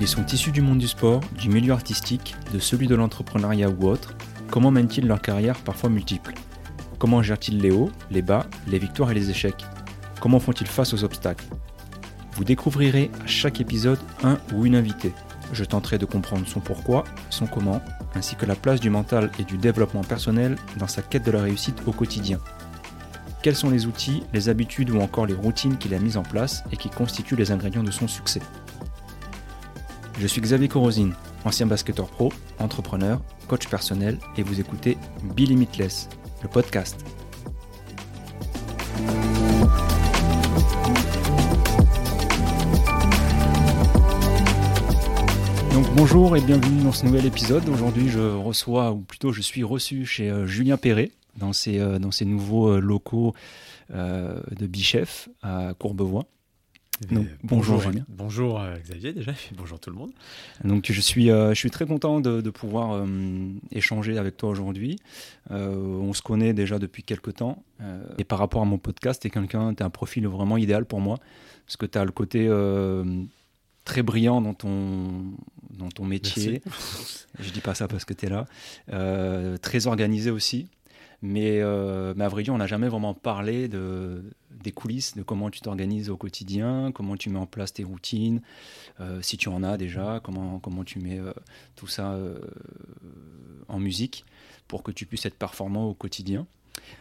Ils sont issus du monde du sport, du milieu artistique, de celui de l'entrepreneuriat ou autre. Comment mènent-ils leur carrière parfois multiples Comment gèrent-ils les hauts, les bas, les victoires et les échecs? Comment font-ils face aux obstacles? Vous découvrirez à chaque épisode un ou une invitée. Je tenterai de comprendre son pourquoi, son comment, ainsi que la place du mental et du développement personnel dans sa quête de la réussite au quotidien. Quels sont les outils, les habitudes ou encore les routines qu'il a mises en place et qui constituent les ingrédients de son succès? Je suis Xavier Corosine, ancien basketteur pro, entrepreneur, coach personnel et vous écoutez Be Limitless, le podcast. Donc bonjour et bienvenue dans ce nouvel épisode. Aujourd'hui je reçois, ou plutôt je suis reçu chez euh, Julien Perret dans ses, euh, nouveaux euh, locaux de Bichef à Courbevoie. Donc, bonjour, Julien. Bonjour Xavier déjà, bonjour tout le monde. Donc je suis, je suis très content de, de pouvoir échanger avec toi aujourd'hui. on se connaît déjà depuis quelques temps et par rapport à mon podcast, tu es quelqu'un, tu un profil vraiment idéal pour moi parce que tu as le côté très brillant dans ton, dans ton métier. Je dis pas ça parce que tu es là. Euh, très organisé aussi. Mais, euh, mais à vrai dire, on n'a jamais vraiment parlé de, des coulisses, de comment tu t'organises au quotidien, comment tu mets en place tes routines, euh, si tu en as déjà, comment, comment tu mets tout ça en musique pour que tu puisses être performant au quotidien.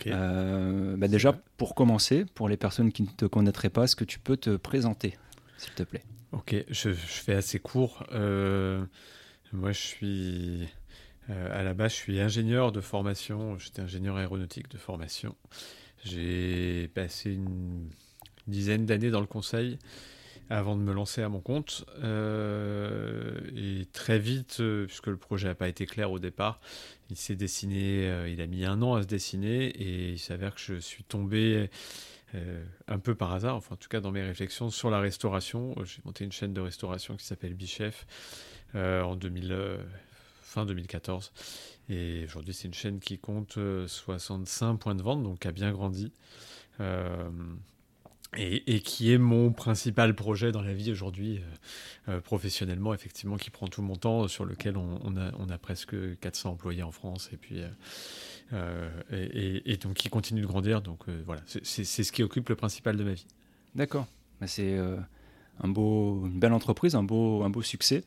Bah déjà, pour commencer, pour les personnes qui ne te connaîtraient pas, est-ce que tu peux te présenter, s'il te plaît? Ok, je, fais assez court. Euh, moi, je suis euh, à la base, je suis ingénieur de formation. J'étais ingénieur aéronautique de formation. J'ai passé une dizaine d'années dans le conseil avant de me lancer à mon compte. Euh, et très vite, puisque le projet n'a pas été clair au départ, il s'est dessiné, il a mis un an à se dessiner et il s'avère que je suis tombé euh, un peu par hasard, enfin en tout cas dans mes réflexions sur la restauration. Euh, j'ai monté une chaîne de restauration qui s'appelle Bichef euh, en 2000, fin 2014. Et aujourd'hui, c'est une chaîne qui compte 65 points de vente, donc a bien grandi. Et, qui est mon principal projet dans la vie aujourd'hui, professionnellement, effectivement, qui prend tout mon temps, sur lequel on, a, presque 400 employés en France. Et puis, euh, et, donc qui continue de grandir. Donc euh, voilà, c'est ce qui occupe le principal de ma vie. D'accord. Bah, c'est euh, un beau, une belle entreprise, un beau, un beau succès.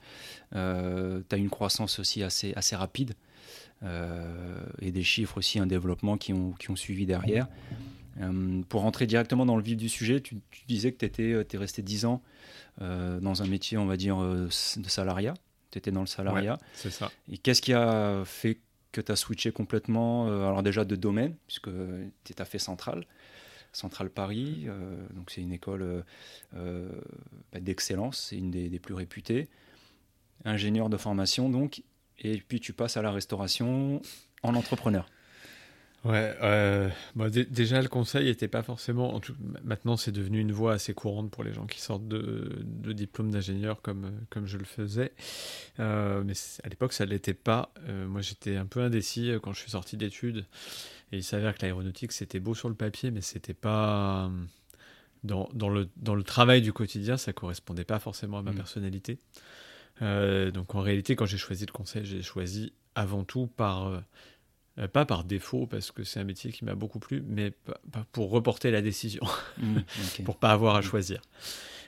tu as une croissance aussi assez, assez rapide et des chiffres aussi, un développement qui ont, qui ont suivi derrière. pour rentrer directement dans le vif du sujet, tu, disais que tu étais, es resté 10 ans dans un métier, on va dire, de salariat. Tu étais dans le salariat. c'est ça. Et qu'est-ce qui a fait que tu as switché complètement, euh, alors déjà de domaine, puisque tu à fait central, Centrale Paris, euh, donc c'est une école euh, bah, d'excellence, c'est une des, plus réputées, ingénieur de formation donc, et puis tu passes à la restauration en entrepreneur. Ouais, euh, déjà le conseil n'était pas forcément. maintenant, c'est devenu une voie assez courante pour les gens qui sortent de, de diplôme d'ingénieur comme, comme je le faisais. Euh, mais à l'époque, ça ne l'était pas. Euh, moi, j'étais un peu indécis quand je suis sorti d'études. Et il s'avère que l'aéronautique, c'était beau sur le papier, mais c'était pas. Dans, dans, le, dans le travail du quotidien, ça correspondait pas forcément à ma mmh. personnalité. donc en réalité, quand j'ai choisi le conseil, j'ai choisi avant tout par euh, pas par défaut, parce que c'est un métier qui m'a beaucoup plu, mais pour reporter la décision, mmh, pour pas avoir à mmh. choisir.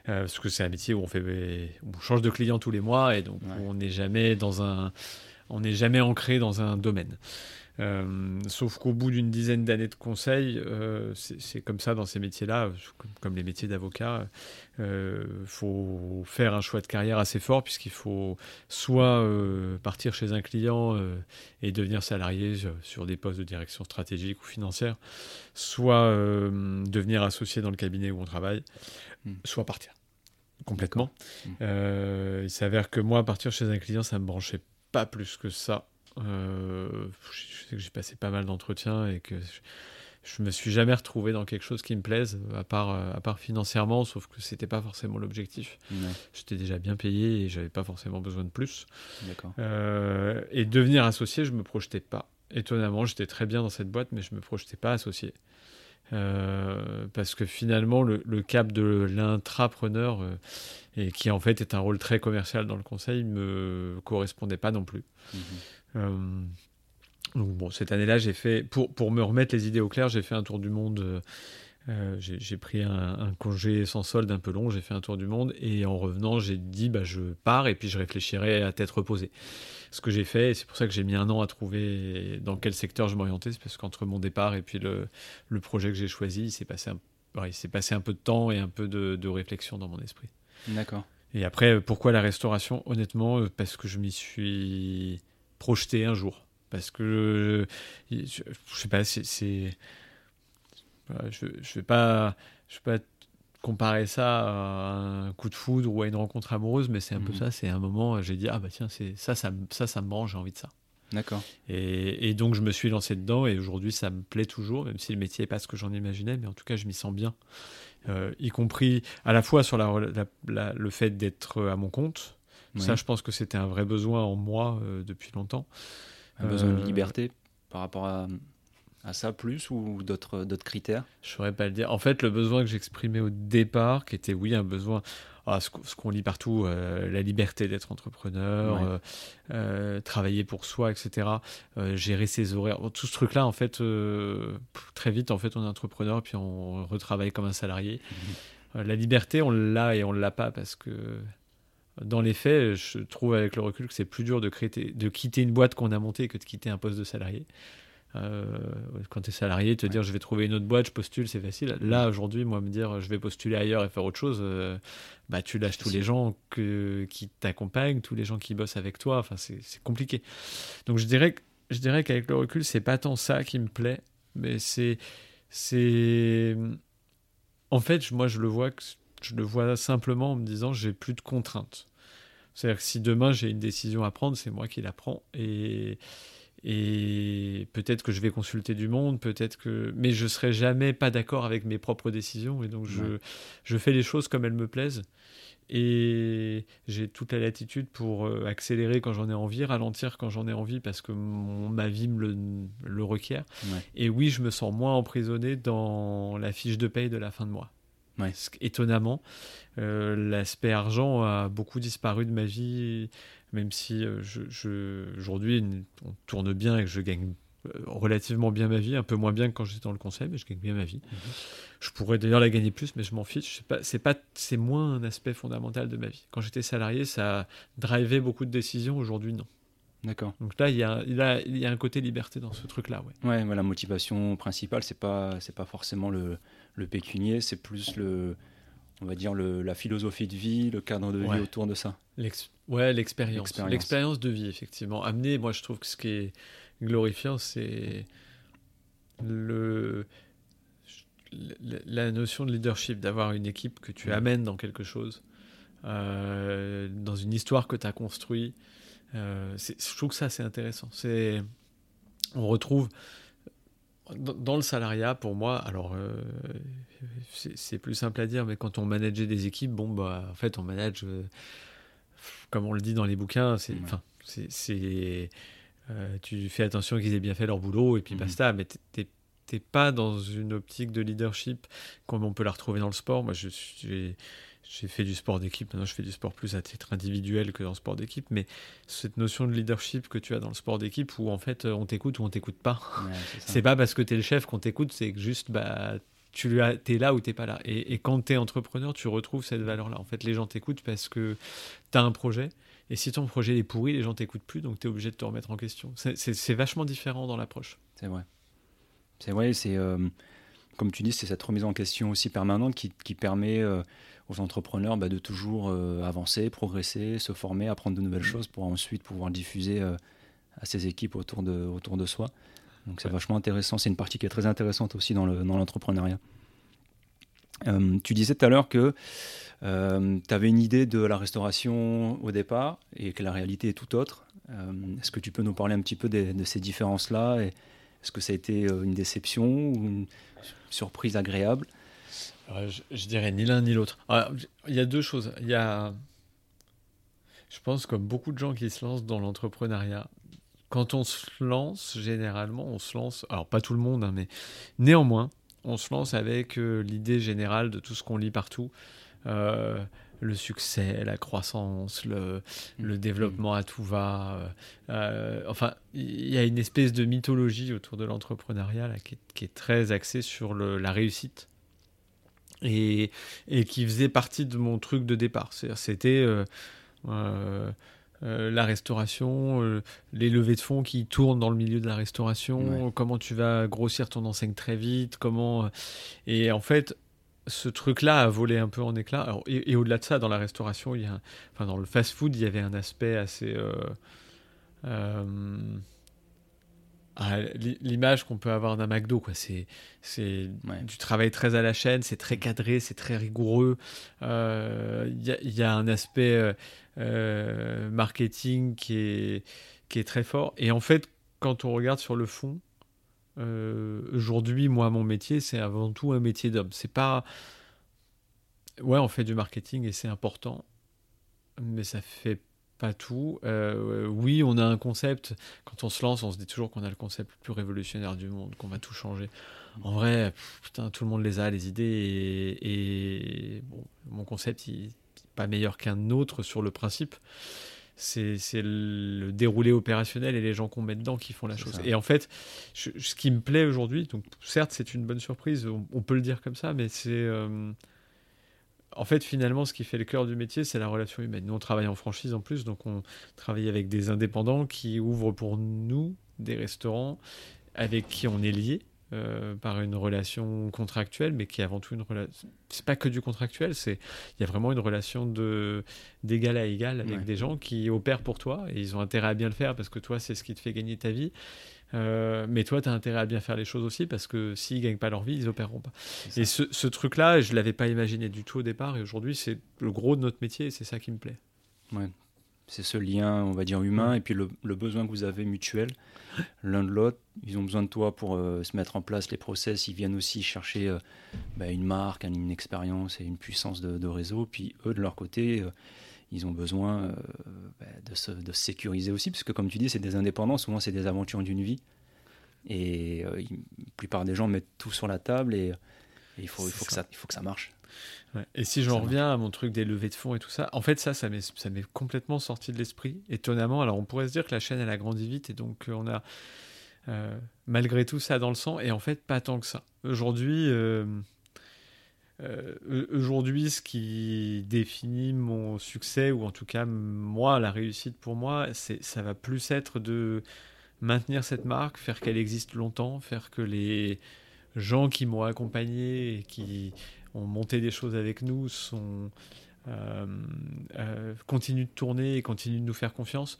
Euh, parce que c'est un métier où on, fait, on change de client tous les mois et donc on n'est jamais dans un, on n'est jamais ancré dans un domaine. Euh, sauf qu'au bout d'une dizaine d'années de conseil, euh, c'est comme ça dans ces métiers-là, comme, les métiers d'avocat, il euh, faut faire un choix de carrière assez fort puisqu'il faut soit partir chez un client et devenir salarié sur des postes de direction stratégique ou financière, soit devenir associé dans le cabinet où on travaille, hmm. soit partir complètement. Hmm. il s'avère que moi, partir chez un client, ça me branchait pas plus que ça. Euh, je sais que j'ai passé pas mal d'entretiens et que je, me suis jamais retrouvé dans quelque chose qui me plaise, à part, à part financièrement, sauf que c'était pas forcément l'objectif. J'étais déjà bien payé et j'avais pas forcément besoin de plus. Euh, et devenir associé, je me projetais pas. Étonnamment, j'étais très bien dans cette boîte, mais je me projetais pas associé. parce que finalement, le, cap de l'intrapreneur, et qui en fait est un rôle très commercial dans le conseil, me correspondait pas non plus. Mhm. Donc bon, cette année-là, j'ai fait, pour, pour me remettre les idées au clair, j'ai fait un tour du monde euh, j'ai pris un, congé sans solde un peu long, j'ai fait un tour du monde et en revenant, j'ai dit bah, je pars et puis je réfléchirai à tête reposée. Ce que j'ai fait, et c'est pour ça que j'ai mis un an à trouver dans quel secteur je m'orientais, c'est parce qu'entre mon départ et puis le, le projet que j'ai choisi, il s'est passé, un, s'est passé un peu de temps et un peu de, de réflexion dans mon esprit. D'accord. Et après, pourquoi la restauration? Honnêtement, euh, parce que je m'y suis projeté un jour. Parce que, je, je, je sais pas, c'est je ne vais pas, je vais pas comparer ça à un coup de foudre ou à une rencontre amoureuse, mais c'est un peu mhm. ça. C'est un moment, j'ai dit ah bah tiens, c'est ça, ça, ça, ça me branche, j'ai envie de ça. D'accord. Et, et, donc je me suis lancé dedans et aujourd'hui ça me plaît toujours, même si le métier n'est pas ce que j'en imaginais, mais en tout cas je m'y sens bien. Euh, y compris à la fois sur la, le fait d'être à mon compte. Ça, je pense que c'était un vrai besoin en moi euh, depuis longtemps. Un besoin de euh, liberté par rapport à, à ça plus ou d'autres critères? Je ne saurais pas le dire. En fait, le besoin que j'exprimais au départ, qui était oui un besoin, ah, ce, qu'on lit partout, euh, la liberté d'être entrepreneur, euh, euh, travailler pour soi, etc., gérer ses horaires, tout ce truc-là, en fait, très vite, en fait, on est entrepreneur, puis on retravaille comme un salarié. Mhm. la liberté, on l'a et on ne l'a pas parce que dans les faits, je trouve avec le recul que c'est plus dur de, créer, de quitter une boîte qu'on a montée que de quitter un poste de salarié. Euh, quand tu es salarié, te dire je vais trouver une autre boîte, je postule, c'est facile. Là, aujourd'hui, moi, me dire je vais postuler ailleurs et faire autre chose, euh, bah, tu lâches tous les gens que, qui t'accompagnent, tous les gens qui bossent avec toi. Enfin, c'est compliqué. Donc, je dirais, je dirais qu'avec le recul, c'est pas tant ça qui me plaît, mais c'est. c'est En fait, moi, je le vois, je le vois simplement en me disant j'ai plus de contraintes. C'est-à-dire que si demain j'ai une décision à prendre, c'est moi qui la prends. Et et peut-être que je vais consulter du monde, peut-être que. Mais je serai jamais pas d'accord avec mes propres décisions. Et donc, je, je fais les choses comme elles me plaisent. Et j'ai toute la latitude pour euh, accélérer quand j'en ai envie, ralentir quand j'en ai envie parce que mon, ma vie me le, le requiert. Et oui, je me sens moins emprisonné dans la fiche de paye de la fin de mois. Étonnamment, euh, l'aspect argent a beaucoup disparu de ma vie même si euh, je, aujourd'hui on tourne bien et que je gagne euh, relativement bien ma vie, un peu moins bien que quand j'étais dans le conseil, mais je gagne bien ma vie. Mhm. Je pourrais d'ailleurs la gagner plus, mais je m'en fiche. C'est pas, c'est moins un aspect fondamental de ma vie. Quand j'étais salarié, ça drivait beaucoup de décisions. Aujourd'hui, non. D'accord. Donc là, il y, a, il, a, il y a un côté liberté dans ce truc-là, ouais. Ouais, la motivation principale, c'est pas, c'est pas forcément le, le pécunier, c'est plus le, on va dire le, la philosophie de vie, le cadre de vie autour de ça. ouais, l'expérience. L'expérience de vie, effectivement. Amener, moi je trouve que ce qui est glorifiant, c'est le, la notion de leadership, d'avoir une équipe que tu amènes dans quelque chose, euh, dans une histoire que tu as construite. Euh, je trouve que ça, c'est intéressant. On retrouve dans le salariat, pour moi, alors euh, c'est plus simple à dire, mais quand on manageait des équipes, bon, bah, en fait, on manage, euh, comme on le dit dans les bouquins, c'est, enfin, c'est, euh, tu fais attention qu'ils aient bien fait leur boulot et puis mhm. basta, mais t'es pas dans une optique de leadership comme on peut la retrouver dans le sport. Moi, je suis j'ai fait du sport d'équipe, maintenant je fais du sport plus à titre individuel que dans le sport d'équipe, mais cette notion de leadership que tu as dans le sport d'équipe où en fait on t'écoute ou on t'écoute pas, c'est pas parce que tu es le chef qu'on t'écoute, c'est que juste bah, tu es là ou tu pas là. Et, quand tu es entrepreneur, tu retrouves cette valeur-là. En fait, les gens t'écoutent parce que tu as un projet. Et si ton projet est pourri, les gens t'écoutent plus, donc tu es obligé de te remettre en question. C'est vachement différent dans l'approche. C'est vrai. C'est vrai, c'est euh, comme tu dis, c'est cette remise en question aussi permanente qui, qui permet euh, aux entrepreneurs bah, de toujours euh, avancer, progresser, se former, apprendre de nouvelles mmh. choses pour ensuite pouvoir diffuser euh, à ses équipes autour de, autour de soi. Donc c'est vachement intéressant. C'est une partie qui est très intéressante aussi dans l'entrepreneuriat. Euh, tu disais tout à l'heure que tu avais une idée de la restauration au départ et que la réalité est tout autre. Est-ce que tu peux nous parler un petit peu de ces différences-là Est-ce que ça a été une déception ou une surprise agréable? Je, dirais ni l'un ni l'autre. Il y a deux choses. Il y a, je pense, comme beaucoup de gens qui se lancent dans l'entrepreneuriat, quand on se lance, généralement, on se lance, alors pas tout le monde, hein, mais néanmoins, on se lance avec l'idée générale de tout ce qu'on lit partout le succès, la croissance, le, mm. développement à tout va. Euh, euh, enfin, il y a une espèce de mythologie autour de l'entrepreneuriat qui, est très axée sur la réussite. Et, qui faisait partie de mon truc de départ. C'était euh, la restauration, les levées de fonds qui tournent dans le milieu de la restauration, comment tu vas grossir ton enseigne très vite, comment... Et en fait, ce truc-là a volé un peu en éclat. et, au-delà de ça, dans la restauration, il y a, enfin dans le fast-food, il y avait un aspect assez euh, euh, ah, l'image qu'on peut avoir d'un McDo, quoi. C'est c'est du travail très à la chaîne, c'est très cadré, c'est très rigoureux. Euh, il y, a un aspect marketing qui est qui est très fort. Et en fait, quand on regarde sur le fond, euh, aujourd'hui, moi, mon métier, c'est avant tout un métier d'homme. C'est pas. Ouais, on fait du marketing et c'est important, mais ça fait pas tout. Euh, oui, on a un concept. Quand on se lance, on se dit toujours qu'on a le concept le plus révolutionnaire du monde, qu'on va tout changer. En vrai, putain, tout le monde les a, les idées. Et, bon, mon concept, il n'est pas meilleur qu'un autre sur le principe c'est le déroulé opérationnel et les gens qu'on met dedans qui font la chose. Et en fait, ce qui me plaît aujourd'hui, donc certes c'est une bonne surprise, on, peut le dire comme ça, mais c'est euh, en fait finalement ce qui fait le cœur du métier, c'est la relation humaine. Nous on travaille en franchise en plus, donc on travaille avec des indépendants qui ouvrent pour nous des restaurants avec qui on est lié. Euh, par une relation contractuelle, mais qui est avant tout une relation. C'est pas que du contractuel, c'est il y a vraiment une relation de d'égal à égal avec des gens qui opèrent pour toi et ils ont intérêt à bien le faire parce que toi c'est ce qui te fait gagner ta vie. Euh, mais toi, tu as intérêt à bien faire les choses aussi parce que s'ils gagnent pas leur vie, ils opéreront pas. Et ce, ce truc-là, je l'avais pas imaginé du tout au départ et aujourd'hui, c'est le gros de notre métier et c'est ça qui me plaît. Ouais. C'est ce lien, on va dire, humain et puis le, le besoin que vous avez mutuel l'un de l'autre. Ils ont besoin de toi pour euh, se mettre en place les process. Ils viennent aussi chercher euh, bah, une marque, une expérience et une puissance de, réseau. Puis eux, de leur côté, ils ont besoin bah, de, se, de, sécuriser aussi, parce que comme tu dis, c'est des indépendants. Souvent, c'est des aventures d'une vie. Et la plupart des gens mettent tout sur la table et, il, faut, il, faut que ça, il faut que ça marche. Et si j'en reviens à mon truc des levées de fonds et tout ça, en fait, ça, ça m'est complètement sorti de l'esprit, étonnamment. Alors, on pourrait se dire que la chaîne, elle a grandi vite et donc euh, on a euh, malgré tout ça dans le sang, et en fait, pas tant que ça. Aujourd'hui, euh, aujourd'hui, ce qui définit mon succès, ou en tout cas, moi, la réussite pour moi, ça va plus être de maintenir cette marque, faire qu'elle existe longtemps, faire que les gens qui m'ont accompagné et qui ont monté des choses avec nous, euh, euh, continuent de tourner et continuent de nous faire confiance.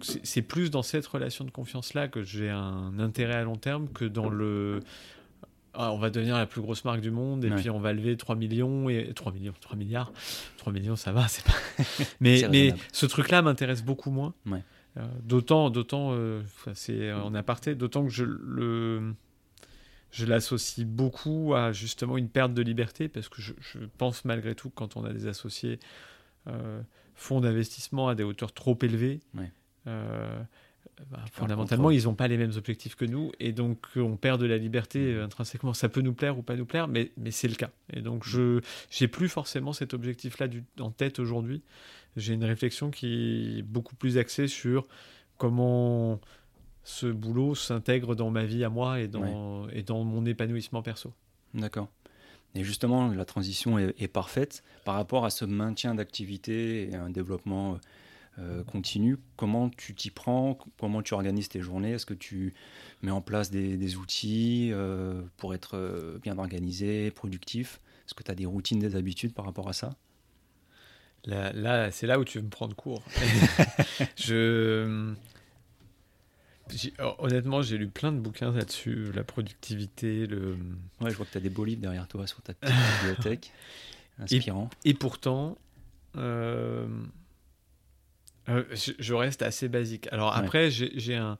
C'est plus dans cette relation de confiance-là que j'ai un intérêt à long terme que dans le... Ah, on va devenir la plus grosse marque du monde et puis on va lever 3 millions et 3 millions 3 milliards. 3 millions ça va c'est pas mais mais ce truc là m'intéresse beaucoup moins. Euh, d'autant d'autant c'est en aparté d'autant que je le je l'associe beaucoup à justement une perte de liberté parce que je, pense malgré tout que quand on a des associés euh, fonds d'investissement à des hauteurs trop élevées, euh, bah, fondamentalement ils n'ont pas les mêmes objectifs que nous et donc on perd de la liberté mmh. intrinsèquement. Ça peut nous plaire ou pas nous plaire, mais, mais c'est le cas. Et donc je n'ai plus forcément cet objectif-là en tête aujourd'hui. J'ai une réflexion qui est beaucoup plus axée sur comment ce boulot s'intègre dans ma vie à moi et dans, et dans mon épanouissement perso. D'accord. Et justement, la transition est, parfaite par rapport à ce maintien d'activité et un développement euh, continu. Comment tu t'y prends? Comment tu organises tes journées? Est-ce que tu mets en place des, outils euh, pour être euh, bien organisé, productif? Est-ce que tu as des routines, des habitudes par rapport à ça? Là, là c'est là où tu veux me prendre court. je Oh, honnêtement, j'ai lu plein de bouquins là-dessus, la productivité, le... Ouais, je vois que tu as des beaux livres derrière toi sur ta petite bibliothèque, inspirant. Et, pourtant, euh, euh, je, reste assez basique. Alors après, j'ai un...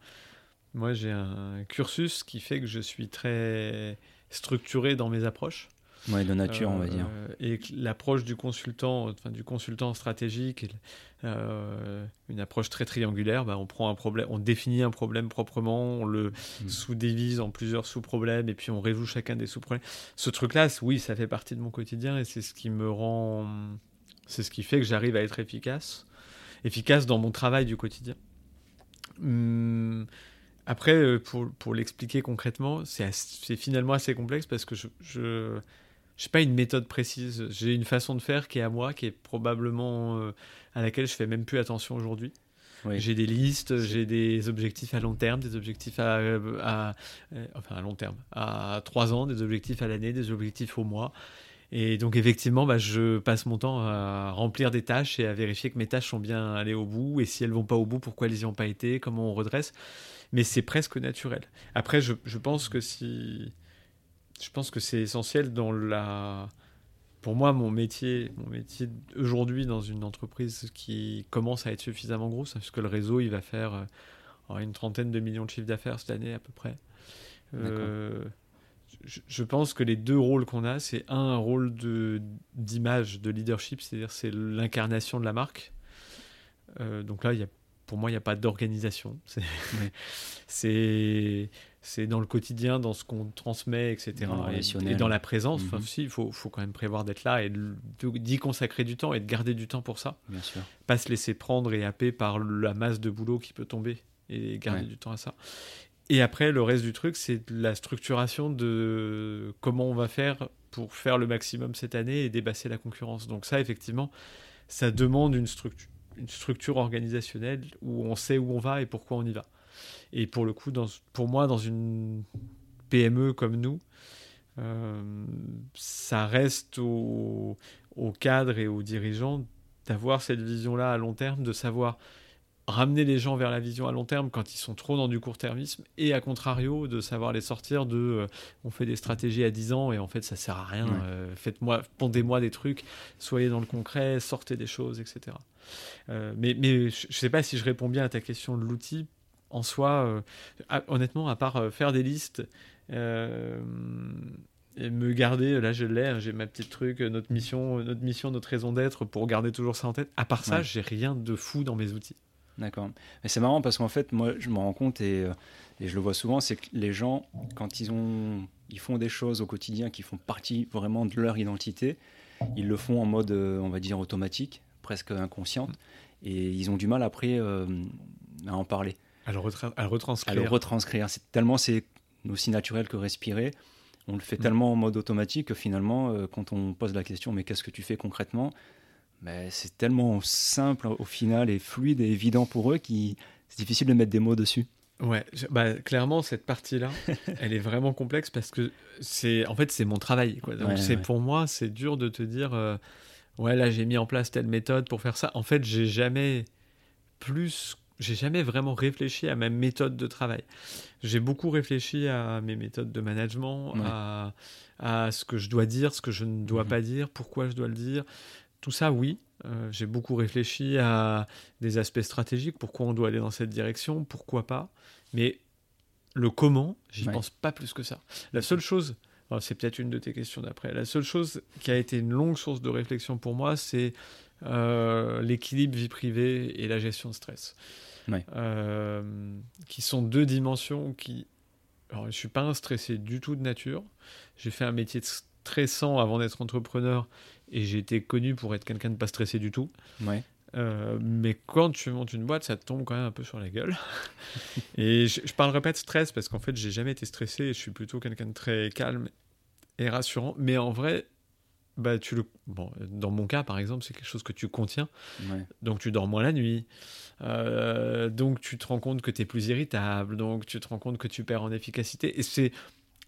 Moi, j'ai un cursus qui fait que je suis très structuré dans mes approches. Ouais, de nature, on va dire. Et l'approche du consultant, enfin du consultant stratégique, une approche très triangulaire, bah, on prend un problème, on définit un problème proprement, on le hmm. sous-divise en plusieurs sous-problèmes et puis on résout chacun des sous-problèmes. Ce truc-là, oui, ça fait partie de mon quotidien et c'est ce qui me rend, c'est ce qui fait que j'arrive à être efficace, efficace dans mon travail du quotidien. Hum, après, euh, pour, pour l'expliquer concrètement, c'est finalement assez complexe parce que je je n'ai pas une méthode précise. J'ai une façon de faire qui est à moi, qui est probablement euh, à laquelle je fais même plus attention aujourd'hui. J'ai des listes, j'ai des objectifs à long terme, des objectifs à, à, enfin à long terme, à trois ans, des objectifs à l'année, des objectifs au mois. Et donc effectivement, bah, je passe mon temps à remplir des tâches et à vérifier que mes tâches sont bien allées au bout. Et si elles vont pas au bout, pourquoi elles n'y ont pas été, comment on redresse? Mais c'est presque naturel. Après, je, pense que c'est essentiel dans la, pour moi, mon métier, mon métier aujourd'hui dans une entreprise qui commence à être suffisamment grosse, parce que le réseau, il va faire euh, une trentaine de millions de chiffres d'affaires cette année à peu près. Euh, je, pense que les deux rôles qu'on a, c'est un, un rôle de, d'image, de leadership, c'est-à-dire c'est l'incarnation de la marque. Euh, donc là, il y a, pour moi, il n'y a pas d'organisation. C'est, c'est, dans le quotidien, dans ce qu'on transmet, etc. et, dans la présence. Enfin, mhm. il faut, faut, quand même prévoir d'être là et d'y consacrer du temps et de garder du temps pour ça. Bien sûr. Pas se laisser prendre et happer par la masse de boulot qui peut tomber et garder du temps à ça. Et après, le reste du truc, c'est la structuration de comment on va faire pour faire le maximum cette année et débasser la concurrence. Donc ça, effectivement, ça demande une structure, organisationnelle où on sait où on va et pourquoi on y va. Et pour le coup, pour moi, dans une PME comme nous, euh, ça reste au, au cadre et aux dirigeants d'avoir cette vision-là à long terme, de savoir ramener les gens vers la vision à long terme quand ils sont trop dans du court-termisme et à contrario de savoir les sortir de euh, on fait des stratégies à 10 ans et en fait ça sert à rien euh, faites-moi pondez-moi des trucs soyez dans le concret sortez des choses etc euh, mais mais je sais pas si je réponds bien à ta question de l'outil en soi honnêtement à part faire des listes et me garder, là je l'ai, hein, j'ai ma petite truc, notre mission, notre mission, notre raison d'être pour garder toujours ça en tête. À part ça, j'ai rien de fou dans mes outils. D'accord. Mais c'est marrant parce qu'en fait, moi, je me rends compte et, euh, et je le vois souvent, c'est que les gens, quand ils, ont, ils font des choses au quotidien qui font partie vraiment de leur identité, ils le font en mode, euh, on va dire, automatique, presque inconsciente, et ils ont du mal après euh, à en parler. À le, retranscrire. À le retranscrire. C'est tellement c'est aussi naturel que respirer. On le fait mm. tellement en mode automatique que finalement, quand on pose la question, mais qu'est-ce que tu fais concrètement? Mais c'est tellement simple au final et fluide et évident pour eux qui c'est difficile de mettre des mots dessus. Ouais, bah, clairement cette partie-là, elle est vraiment complexe parce que c'est en fait c'est mon travail. Quoi. Donc c'est pour moi c'est dur de te dire euh, ouais là j'ai mis en place telle méthode pour faire ça. En fait j'ai jamais plus j'ai jamais vraiment réfléchi à ma méthode de travail. J'ai beaucoup réfléchi à mes méthodes de management, à, à, ce que je dois dire, ce que je ne dois mhm. pas dire, pourquoi je dois le dire. Tout ça, oui. Euh, j'ai beaucoup réfléchi à des aspects stratégiques, pourquoi on doit aller dans cette direction, pourquoi pas. Mais le comment, j'y pense pas plus que ça. La seule chose, c'est peut-être une de tes questions d'après, la seule chose qui a été une longue source de réflexion pour moi, c'est euh, l'équilibre vie privée et la gestion de stress. Euh, qui sont deux dimensions qui... Alors, je suis pas un stressé du tout de nature. J'ai fait un métier stressant avant d'être entrepreneur et été connu pour être quelqu'un de pas stressé du tout. Ouais. Euh, mais quand tu montes une boîte, ça te tombe quand même un peu sur la gueule. et je, je, parlerai pas de stress parce qu'en fait, j'ai jamais été stressé et je suis plutôt quelqu'un de très calme et rassurant. Mais en vrai, bah, tu le... bon, dans mon cas, par exemple, c'est quelque chose que tu contiens. Donc tu dors moins la nuit. Euh, donc tu te rends compte que tu es plus irritable. Donc tu te rends compte que tu perds en efficacité. Et c'est,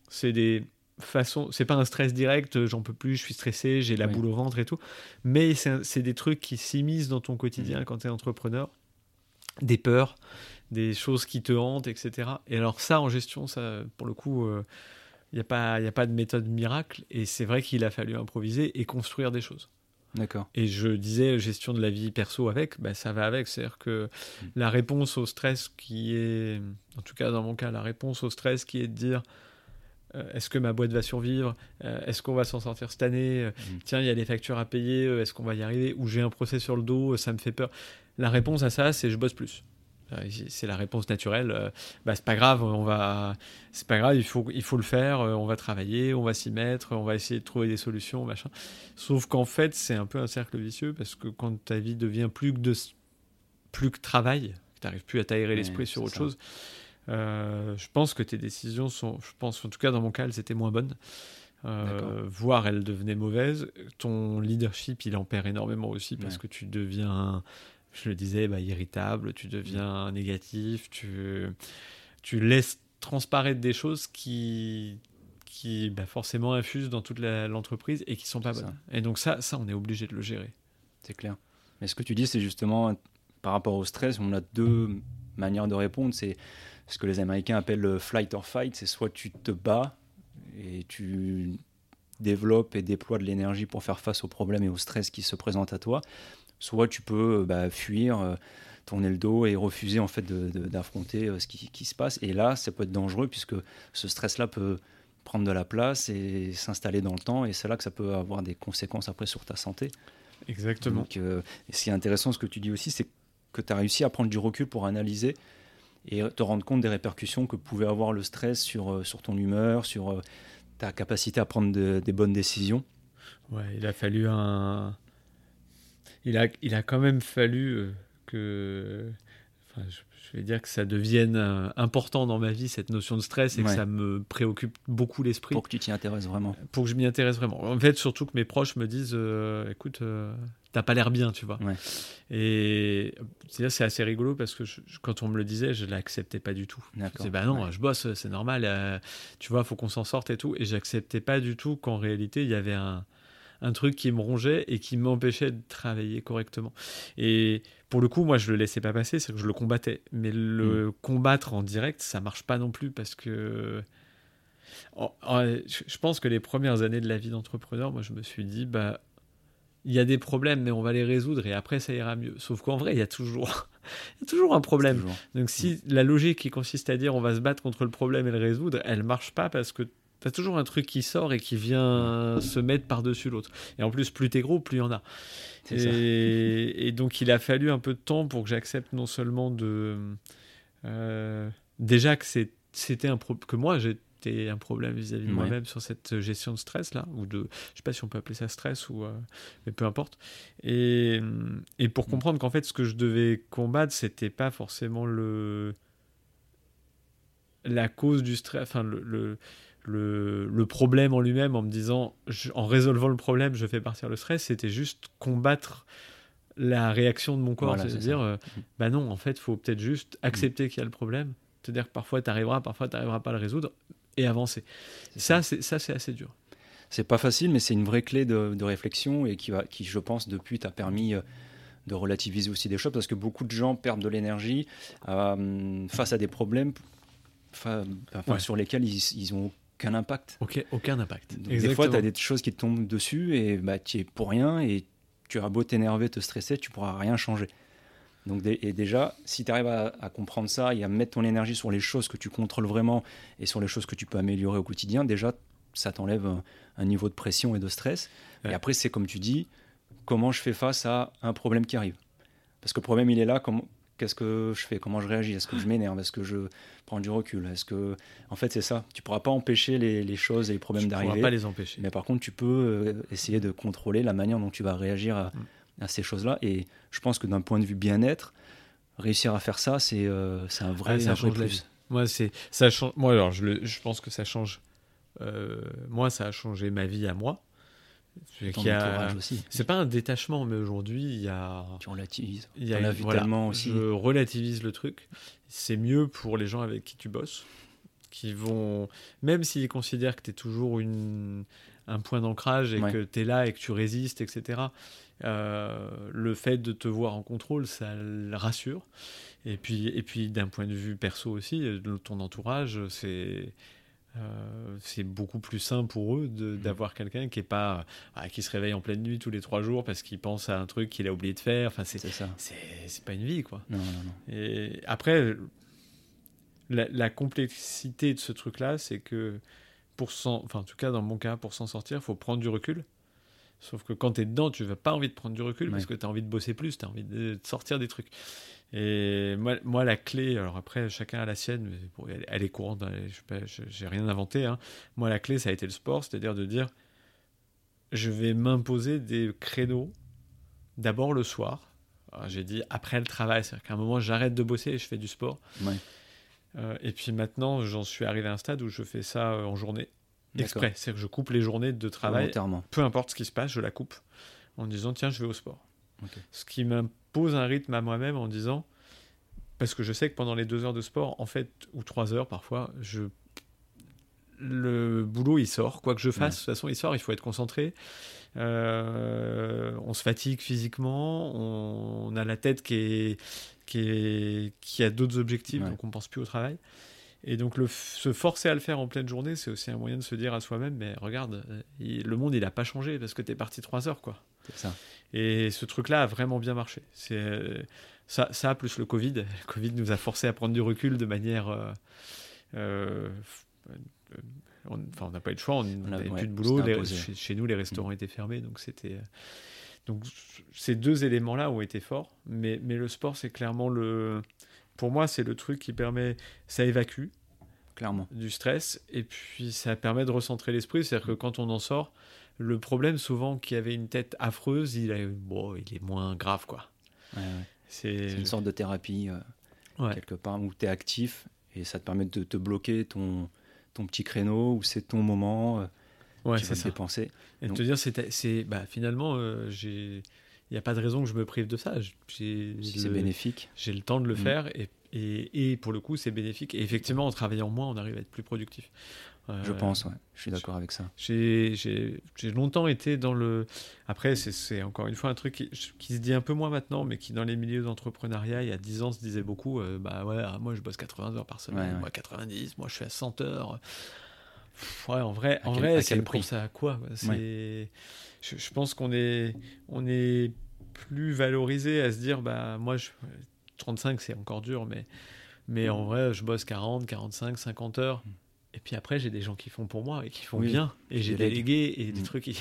c'est des façon, c'est pas un stress direct, euh, j'en peux plus, je suis stressé, j'ai la boule au ventre et tout, mais c'est des trucs qui s'immiscent dans ton quotidien mmh. quand tu es entrepreneur, des peurs, des choses qui te hantent, etc. Et alors ça, en gestion, ça, pour le coup, il euh, n'y a, pas, a pas de méthode miracle, et c'est vrai qu'il a fallu improviser et construire des choses. D'accord. Et je disais gestion de la vie perso avec, bah, ça va avec. C'est-à-dire que mmh. la réponse au stress qui est, en tout cas dans mon cas, la réponse au stress qui est de dire est-ce que ma boîte va survivre? Est-ce qu'on va s'en sortir cette année? Mmh. Tiens, il y a des factures à payer, est-ce qu'on va y arriver? Ou j'ai un procès sur le dos, ça me fait peur. La réponse à ça, c'est je bosse plus. C'est la réponse naturelle. Bah, c'est pas grave, on va, c'est pas grave, il faut, il faut le faire. On va travailler, on va s'y mettre, on va essayer de trouver des solutions, machin. Sauf qu'en fait, c'est un peu un cercle vicieux parce que quand ta vie devient plus que de, plus que travail, tu n'arrives plus à t'aérer l'esprit sur autre chose. Euh, je pense que tes décisions sont, je pense, en tout cas dans mon cas, elles étaient moins bonnes. Euh, voire elles devenaient mauvaises. Ton leadership, il en perd énormément aussi parce que tu deviens, je le disais, bah, irritable, tu deviens négatif, tu, tu laisses transparaître des choses qui, qui bah, forcément infusent dans toute l'entreprise et qui sont pas bonnes. Et donc ça, ça, on est obligé de le gérer. C'est clair. Mais ce que tu dis, c'est justement par rapport au stress, on a deux manières de répondre. C'est ce que les Américains appellent le flight or fight. C'est soit tu te bats et tu développes et déploies de l'énergie pour faire face aux problèmes et au stress qui se présentent à toi, soit tu peux bah, fuir, euh, tourner le dos et refuser en fait d'affronter euh, ce qui, qui, se passe. Et là, ça peut être dangereux puisque ce stress-là peut prendre de la place et s'installer dans le temps. Et c'est là que ça peut avoir des conséquences après sur ta santé. Exactement. Donc, euh, ce qui est intéressant, ce que tu dis aussi, c'est que tu as réussi à prendre du recul pour analyser et te rendre compte des répercussions que pouvait avoir le stress sur, euh, sur ton humeur, sur euh, ta capacité à prendre des bonnes décisions? Ouais, il a fallu un. Il a, il a quand même fallu euh, que. Enfin, je, vais dire que ça devienne important dans ma vie, cette notion de stress, et que ça me préoccupe beaucoup l'esprit. Pour que tu t'y intéresses vraiment. Pour que je m'y intéresse vraiment. En fait, surtout que mes proches me disent écoute, t'as pas l'air bien, tu vois. Et c'est assez rigolo parce que quand on me le disait, je l'acceptais pas du tout. Je disais, bah non, je bosse, c'est normal, euh, tu vois, faut qu'on s'en sorte et tout. Et j'acceptais pas du tout qu'en réalité, il y avait un, un truc qui me rongeait et qui m'empêchait de travailler correctement. Et pour le coup, moi, je le laissais pas passer, c'est que je le combattais. Mais le mm. combattre en direct, ça marche pas non plus parce que. je pense que les premières années de la vie d'entrepreneur, moi, je me suis dit, bah, il y a des problèmes, mais on va les résoudre et après ça ira mieux. Sauf qu'en vrai, il y a toujours, il y a toujours un problème. Donc si mm. la logique qui consiste à dire on va se battre contre le problème et le résoudre, elle marche pas parce que tu as toujours un truc qui sort et qui vient se mettre par-dessus l'autre. Et en plus, plus t'es gros, plus il y en a. Et, et, donc il a fallu un peu de temps pour que j'accepte non seulement de... Euh, déjà que c'était un que moi j'ai un problème vis-à-vis de moi-même sur cette gestion de stress là ou de je sais pas si on peut appeler ça stress ou euh, mais peu importe. Et, et pour mm. comprendre qu'en fait ce que je devais combattre c'était pas forcément le la cause du stress enfin le, le, le, problème en lui-même en me disant en résolvant le problème je fais partir le stress c'était juste combattre la réaction de mon corps c'est-à-dire euh, mm. bah non en fait il faut peut-être juste accepter qu'il y a le problème. C'est-à-dire que parfois tu arriveras, parfois tu n'arriveras pas à le résoudre, et avancer. Ça, c'est ça, c'est assez dur. C'est pas facile, mais c'est une vraie clé de, réflexion et qui, va, qui, je pense, depuis, t'a permis euh, de relativiser aussi des choses parce que beaucoup de gens perdent de l'énergie euh, face à des problèmes sur lesquels ils, n'ont aucun impact. Ok, aucun impact. des fois, tu as des choses qui te tombent dessus et bah, tu es pour rien et tu as beau t'énerver, te stresser, tu pourras rien changer. Donc, et déjà, si tu arrives à, comprendre ça et à mettre ton énergie sur les choses que tu contrôles vraiment et sur les choses que tu peux améliorer au quotidien, déjà, ça t'enlève un, niveau de pression et de stress. Et après, c'est comme tu dis, comment je fais face à un problème qui arrive? Parce que le problème, il est là, qu'est-ce que je fais? Comment je réagis? Est-ce que je m'énerve? Est-ce que je prends du recul? Est-ce que, en fait, c'est ça. Tu pourras pas empêcher les, choses et les problèmes d'arriver. Tu pourras pas les empêcher. Mais par contre, tu peux euh, essayer de contrôler la manière dont tu vas réagir à, mm à ces choses-là. Et je pense que d'un point de vue bien-être, réussir à faire ça, c'est euh, un vrai, ça change plus. Moi, c'est ça change. Moi, alors, je, je, pense que ça change. Euh, moi, ça a changé ma vie à moi. C'est pas un détachement, mais aujourd'hui, il y a. Tu relativises. Il y a tellement aussi. Je relativise le truc. C'est mieux pour les gens avec qui tu bosses, qui vont, même s'ils considèrent que tu es toujours une, un point d'ancrage et que tu es là et que tu résistes, etc. Euh, le fait de te voir en contrôle, ça le rassure. Et puis, et puis d'un point de vue perso aussi, de ton entourage, c'est euh, c'est beaucoup plus sain pour eux mmh. d'avoir quelqu'un qui est pas ah, qui se réveille en pleine nuit tous les trois jours parce qu'il pense à un truc qu'il a oublié de faire. Enfin, c'est ça. C'est pas une vie, quoi. Non, non, non. Et après, la, la complexité de ce truc-là, c'est que pour s'en, enfin en tout cas dans mon cas, pour s'en sortir, il faut prendre du recul. Sauf que quand tu es dedans, tu n'as pas envie de prendre du recul parce que tu as envie de bosser plus, tu as envie de sortir des trucs. Et moi, moi, la clé, alors après, chacun a la sienne, elle, est courante, hein, je n'ai rien inventé. Hein. Moi, la clé, ça a été le sport, c'est-à-dire de dire je vais m'imposer des créneaux d'abord le soir. J'ai dit après le travail, c'est-à-dire qu'à un moment, j'arrête de bosser et je fais du sport. Euh, et puis maintenant, j'en suis arrivé à un stade où je fais ça euh, en journée exprès. C'est-à-dire que je coupe les journées de travail. Peu importe ce qui se passe, je la coupe en disant tiens, je vais au sport. Ce qui m'impose un rythme à moi-même en disant parce que je sais que pendant les deux heures de sport, en fait, ou trois heures parfois, je le boulot il sort, quoi que je fasse, de toute façon il sort, il faut être concentré. Euh, on se fatigue physiquement, on, a la tête qui, est, qui, est, qui a d'autres objectifs, donc on pense plus au travail. Et donc le, se forcer à le faire en pleine journée, c'est aussi un moyen de se dire à soi-même, mais regarde, euh, le monde il n'a pas changé parce que tu es parti trois heures. quoi. Ça. Et ce truc-là a vraiment bien marché. C'est euh, ça, ça, plus le Covid. Le Covid nous a forcé à prendre du recul de manière... Euh, on, enfin, on n'a pas eu le choix, on n'avait plus de boulot. chez, nous, les restaurants mm. étaient fermés, donc c'était... Donc ces deux éléments-là ont été forts, mais, mais le sport, c'est clairement le pour moi, c'est le truc qui permet, ça évacue clairement du stress et puis ça permet de recentrer l'esprit. C'est-à-dire que quand on en sort, le problème souvent qui avait une tête affreuse, il, a, bon, il est moins grave quoi. C'est une sorte de thérapie euh, quelque part où tu es actif et ça te permet de te bloquer ton, ton petit créneau où c'est ton moment. Euh, ouais, c'est ça. Dépenser. Et de te dire, c'est bah, finalement, euh, j'ai il n'y a pas de raison que je me prive de ça. C'est bénéfique. J'ai le temps de le mm. faire et, et, et, pour le coup, c'est bénéfique. Et effectivement, en travaillant moins, on arrive à être plus productif. Euh, je pense, ouais. je suis d'accord avec ça. J'ai longtemps été dans le. Après, c'est encore une fois un truc qui, qui, se dit un peu moins maintenant, mais qui, dans les milieux d'entrepreneuriat, il y a 10 ans, se disait beaucoup euh, bah ouais, ah, moi je bosse 80 heures par semaine, moi 90, moi je suis à 100 heures. Ouais, en vrai, en vrai c'est pour ça à quoi C'est je, pense qu'on est, on est plus valorisé à se dire, bah, moi, je, 35, c'est encore dur, mais, mais en vrai, je bosse 40, 45, 50 heures. Mm. Et puis après, j'ai des gens qui font pour moi et qui font bien. Et j'ai délégué et des mm. trucs, et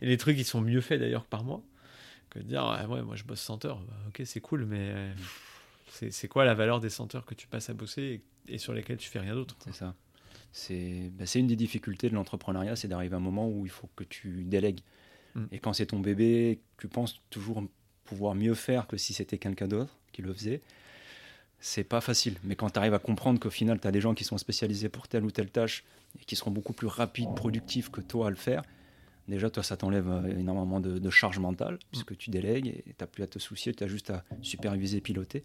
les trucs, ils sont mieux faits d'ailleurs que par moi. Que de dire, ouais, moi, je bosse 100 heures. Bah, ok, c'est cool, mais mm. c'est quoi la valeur des 100 heures que tu passes à bosser et, sur lesquelles tu fais rien d'autre C'est ça. C'est bah, une des difficultés de l'entrepreneuriat, c'est d'arriver à un moment où il faut que tu délègues. Mm. Et quand c'est ton bébé, tu penses toujours pouvoir mieux faire que si c'était quelqu'un d'autre qui le faisait. C'est pas facile. Mais quand tu arrives à comprendre qu'au final, tu as des gens qui sont spécialisés pour telle ou telle tâche et qui seront beaucoup plus rapides, productifs que toi à le faire, déjà, toi, ça t'enlève euh, énormément de, charge mentale, puisque tu délègues et tu n'as plus à te soucier, tu as juste à superviser, piloter.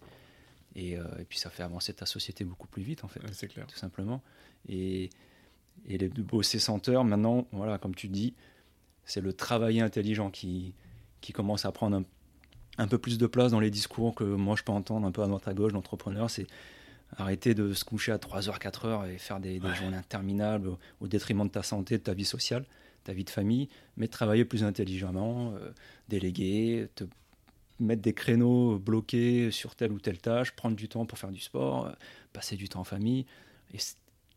Et, euh, et, puis ça fait avancer ta société beaucoup plus vite, en fait. c'est clair. Tout simplement. Et, et les bosser 100 heures, maintenant, voilà, comme tu dis, c'est le travailler intelligent qui, qui commence à prendre un, peu plus de place dans les discours que moi je peux entendre un peu à droite à gauche d'entrepreneurs. C'est arrêter de se coucher à 3h, 4h et faire des, journées interminables au, détriment de ta santé, de ta vie sociale, ta vie de famille, mais travailler plus intelligemment, euh, déléguer, te mettre des créneaux bloqués sur telle ou telle tâche, prendre du temps pour faire du sport, euh, passer du temps en famille. Et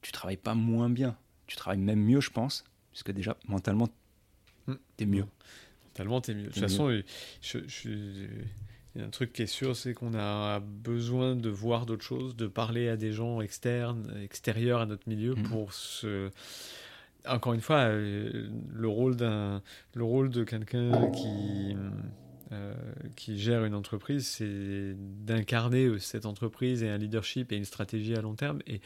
tu travailles pas moins bien, tu travailles même mieux, je pense, puisque déjà mentalement t'es mieux. Totalement, t'es mieux. De toute façon, il y a un truc qui est sûr, c'est qu'on a besoin de voir d'autres choses, de parler à des gens externes, extérieurs à notre milieu mm. pour se. Encore une fois, euh, le rôle d'un, le rôle de quelqu'un qui euh, qui gère une entreprise, c'est d'incarner cette entreprise et un leadership et une stratégie à long terme. Et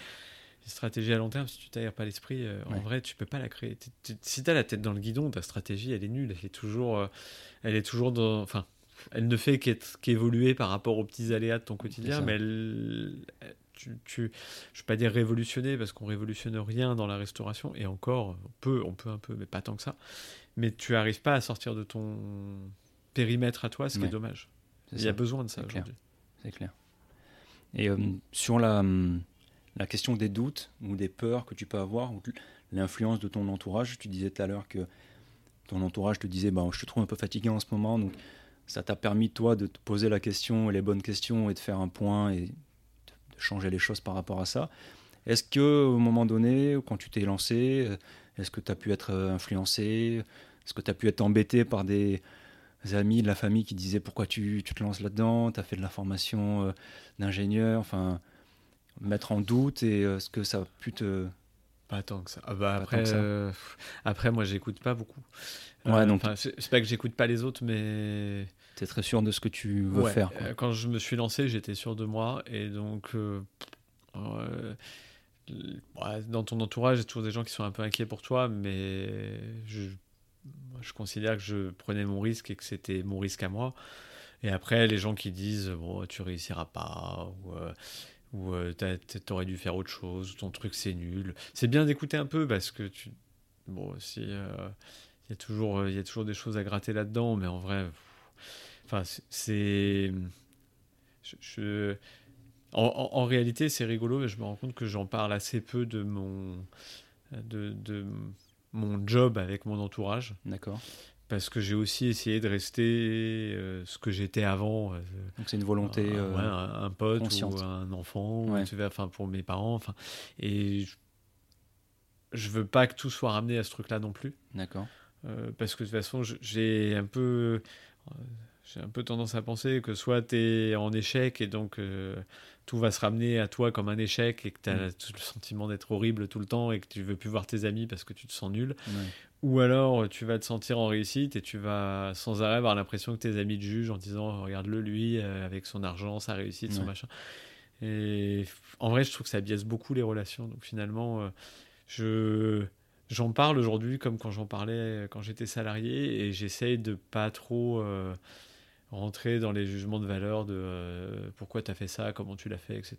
une stratégie à long terme, si tu t'aères pas l'esprit, euh, en vrai, tu peux pas la créer. si tu as la tête dans le guidon, ta stratégie, elle est nulle. Elle est toujours, euh, elle est toujours dans. Enfin, elle ne fait qu'évoluer par rapport aux petits aléas de ton quotidien, mais elle, tu, tu, je ne vais pas dire révolutionner parce qu'on révolutionne rien dans la restauration et encore on peut, on peut un peu, mais pas tant que ça. Mais tu arrives pas à sortir de ton périmètre à toi, ce qui est dommage. Il y a besoin de ça aujourd'hui. C'est clair. Et euh, sur la hum, la question des doutes ou des peurs que tu peux avoir, ou l'influence de ton entourage. Tu disais tout à l'heure que ton entourage te disait bah, Je te trouve un peu fatigué en ce moment. Donc, ça t'a permis, toi, de te poser la question, les bonnes questions, et de faire un point et de changer les choses par rapport à ça. Est-ce que au moment donné, quand tu t'es lancé, Est-ce que tu as pu être influencé? Est-ce que tu as pu être embêté par des amis de la famille qui disaient pourquoi tu, tu te lances là-dedans? Tu as fait de la formation d'ingénieur Enfin, mettre en doute et est-ce que ça a pu te pas tant que ça. Ah bah après, euh, après, moi, j'écoute pas beaucoup. Ouais, euh, donc. C'est pas que j'écoute pas les autres, mais. Tu es très sûr de ce que tu veux faire. Euh, quand je me suis lancé, j'étais sûr de moi. Et donc, dans ton entourage, il y a toujours des gens qui sont un peu inquiets pour toi, mais je, je considère que je prenais mon risque et que c'était mon risque à moi. Et après, les gens qui disent, bon, tu réussiras pas, ou ou euh, t'aurais dû faire autre chose, ton truc c'est nul. C'est bien d'écouter un peu parce que tu. Bon, si. Il euh, y, a toujours, y a toujours des choses à gratter là-dedans, mais en vrai. Enfin, c'est. En, réalité, c'est rigolo, mais je me rends compte que j'en parle assez peu de mon. De mon job avec mon entourage. D'accord parce que j'ai aussi essayé de rester euh, ce que j'étais avant. Euh, Donc c'est une volonté. Euh, un, pote ou un enfant, tu enfin pour mes parents. Enfin, et je, veux pas que tout soit ramené à ce truc-là non plus. D'accord. parce que de toute façon, j'ai un peu, j'ai un peu tendance à penser que soit tu es en échec et donc tout va se ramener à toi comme un échec et que tu as mm. le sentiment d'être horrible tout le temps et que tu veux plus voir tes amis parce que tu te sens nul. Ou alors tu vas te sentir en réussite et tu vas sans arrêt avoir l'impression que tes amis te jugent en disant regarde-le lui euh, avec son argent, sa réussite, son machin. Et en vrai, je trouve que ça biaise beaucoup les relations. Donc finalement, euh, je j'en parle aujourd'hui comme quand j'en parlais quand j'étais salarié et j'essaye de pas trop euh, rentrer dans les jugements de valeur de pourquoi tu as fait ça, comment tu l'as fait, etc.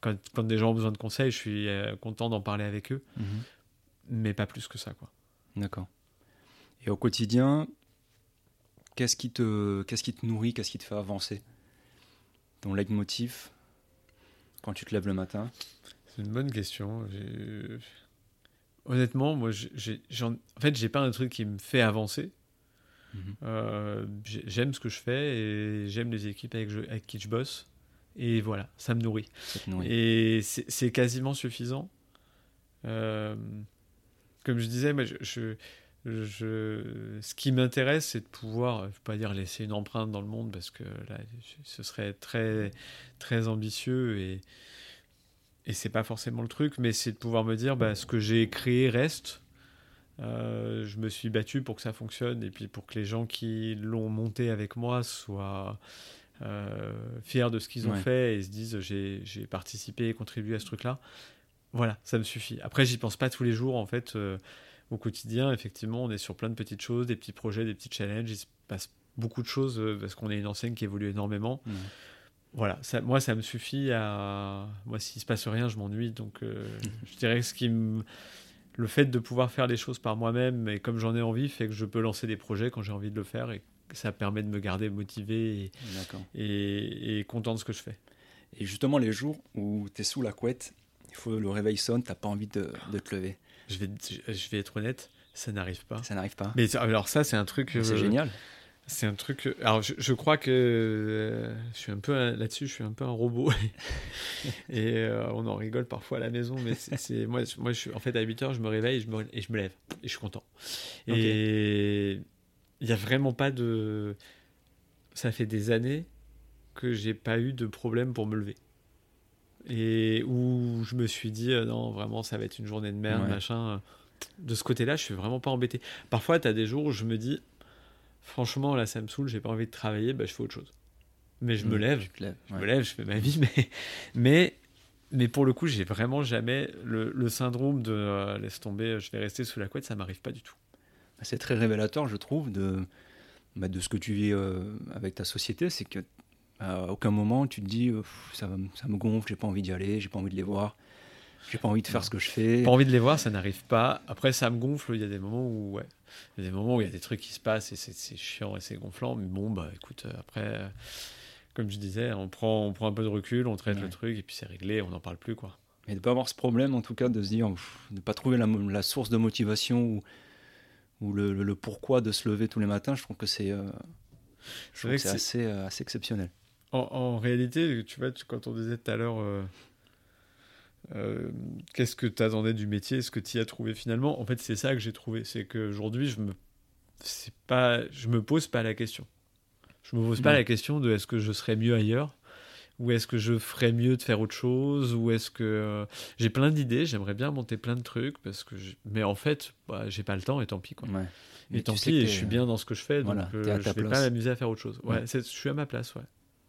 Quand, quand, des gens ont besoin de conseils, je suis content d'en parler avec eux, mhm. mais pas plus que ça, quoi. D'accord. Et au quotidien, qu'est-ce qui te, qu'est-ce qui te nourrit, qu'est-ce qui te fait avancer? Ton leitmotiv quand tu te lèves le matin? C'est une bonne question. Honnêtement, moi, j'ai, en fait, j'ai pas un truc qui me fait avancer. Mhm. Euh, j'aime ce que je fais et j'aime les équipes avec, avec, qui je bosse. Et voilà, ça me nourrit. Et c'est quasiment suffisant. Euh, comme je disais, mais je, je, ce qui m'intéresse, c'est de pouvoir, je ne pas dire laisser une empreinte dans le monde, parce que là, ce serait très, très ambitieux et, et c'est pas forcément le truc, mais c'est de pouvoir me dire, bah, ce que j'ai créé reste. Euh, je me suis battu pour que ça fonctionne et puis pour que les gens qui l'ont monté avec moi soient euh, fiers de ce qu'ils ont fait et se disent j'ai participé et contribué à ce truc-là. Voilà, ça me suffit. Après, j'y pense pas tous les jours, en fait. Euh, au quotidien, effectivement, on est sur plein de petites choses, des petits projets, des petits challenges. Il se passe beaucoup de choses parce qu'on est une enseigne qui évolue énormément. Mmh. Voilà, ça, moi, ça me suffit à. Moi, s'il se passe rien, je m'ennuie. Donc, euh, je dirais que ce qui me. Le fait de pouvoir faire les choses par moi-même et comme j'en ai envie fait que je peux lancer des projets quand j'ai envie de le faire et ça permet de me garder motivé et, et, et content de ce que je fais. Et justement, les jours où tu es sous la couette il faut le réveil sonne, t'as pas envie de, de, te lever. Je vais, je vais être honnête, ça n'arrive pas. Ça n'arrive pas. Mais alors ça, c'est un truc. C'est euh, génial. C'est un truc. Euh, alors, je, crois que euh, je suis un peu là-dessus. Je suis un peu un robot et on en rigole parfois à la maison. Mais c'est moi, moi, je suis en fait à 8 heures, je me réveille et je me, et je me lève et je suis content. Et il n'y a vraiment pas de. Ça fait des années que j'ai pas eu de problème pour me lever et où je me suis dit euh, non vraiment ça va être une journée de merde machin de ce côté là je suis vraiment pas embêté parfois tu as des jours où je me dis franchement là ça me saoule j'ai pas envie de travailler bah, je fais autre chose. Mais je me mmh, lève. je me lève je fais ma vie mais mais mais pour le coup j'ai vraiment jamais le, syndrome de euh, laisse tomber je vais rester sous la couette ça m'arrive pas du tout. Bah, c'est très révélateur je trouve de bah, de ce que tu vis euh, avec ta société. C'est que à aucun moment tu te dis ça, ça me gonfle, j'ai pas envie d'y aller, j'ai pas envie de les voir, j'ai pas envie de faire ce que je fais. Pas envie de les voir, ça n'arrive pas. Après, ça me gonfle. Il y a des moments où, ouais, il y a des moments où il y a des trucs qui se passent et c'est chiant et c'est gonflant. Mais bon, bah écoute, euh, après, euh, comme je disais, on prend, on prend un peu de recul, on traite le truc et puis c'est réglé, on n'en parle plus quoi. Mais de pas avoir ce problème, en tout cas, de se dire, de ne pas trouver la, la, source de motivation ou, ou le, le, pourquoi de se lever tous les matins, je trouve que c'est euh, assez, assez exceptionnel. En, réalité, tu vois, quand on disait tout à l'heure, euh, qu'est-ce que tu attendais du métier, ce que tu y as trouvé finalement? En fait, c'est ça que j'ai trouvé. C'est qu'aujourd'hui, je me, pas, je me pose pas la question. Je me pose pas la question de est-ce que je serais mieux ailleurs? Ou est-ce que je ferais mieux de faire autre chose? Ou est-ce que euh, j'ai plein d'idées J'aimerais bien monter plein de trucs parce que mais en fait, bah, j'ai pas le temps et tant pis quoi. Et tant pis, et je suis bien dans ce que je fais, donc euh, je vais pas m'amuser à faire autre chose. Ouais, je suis à ma place, ouais.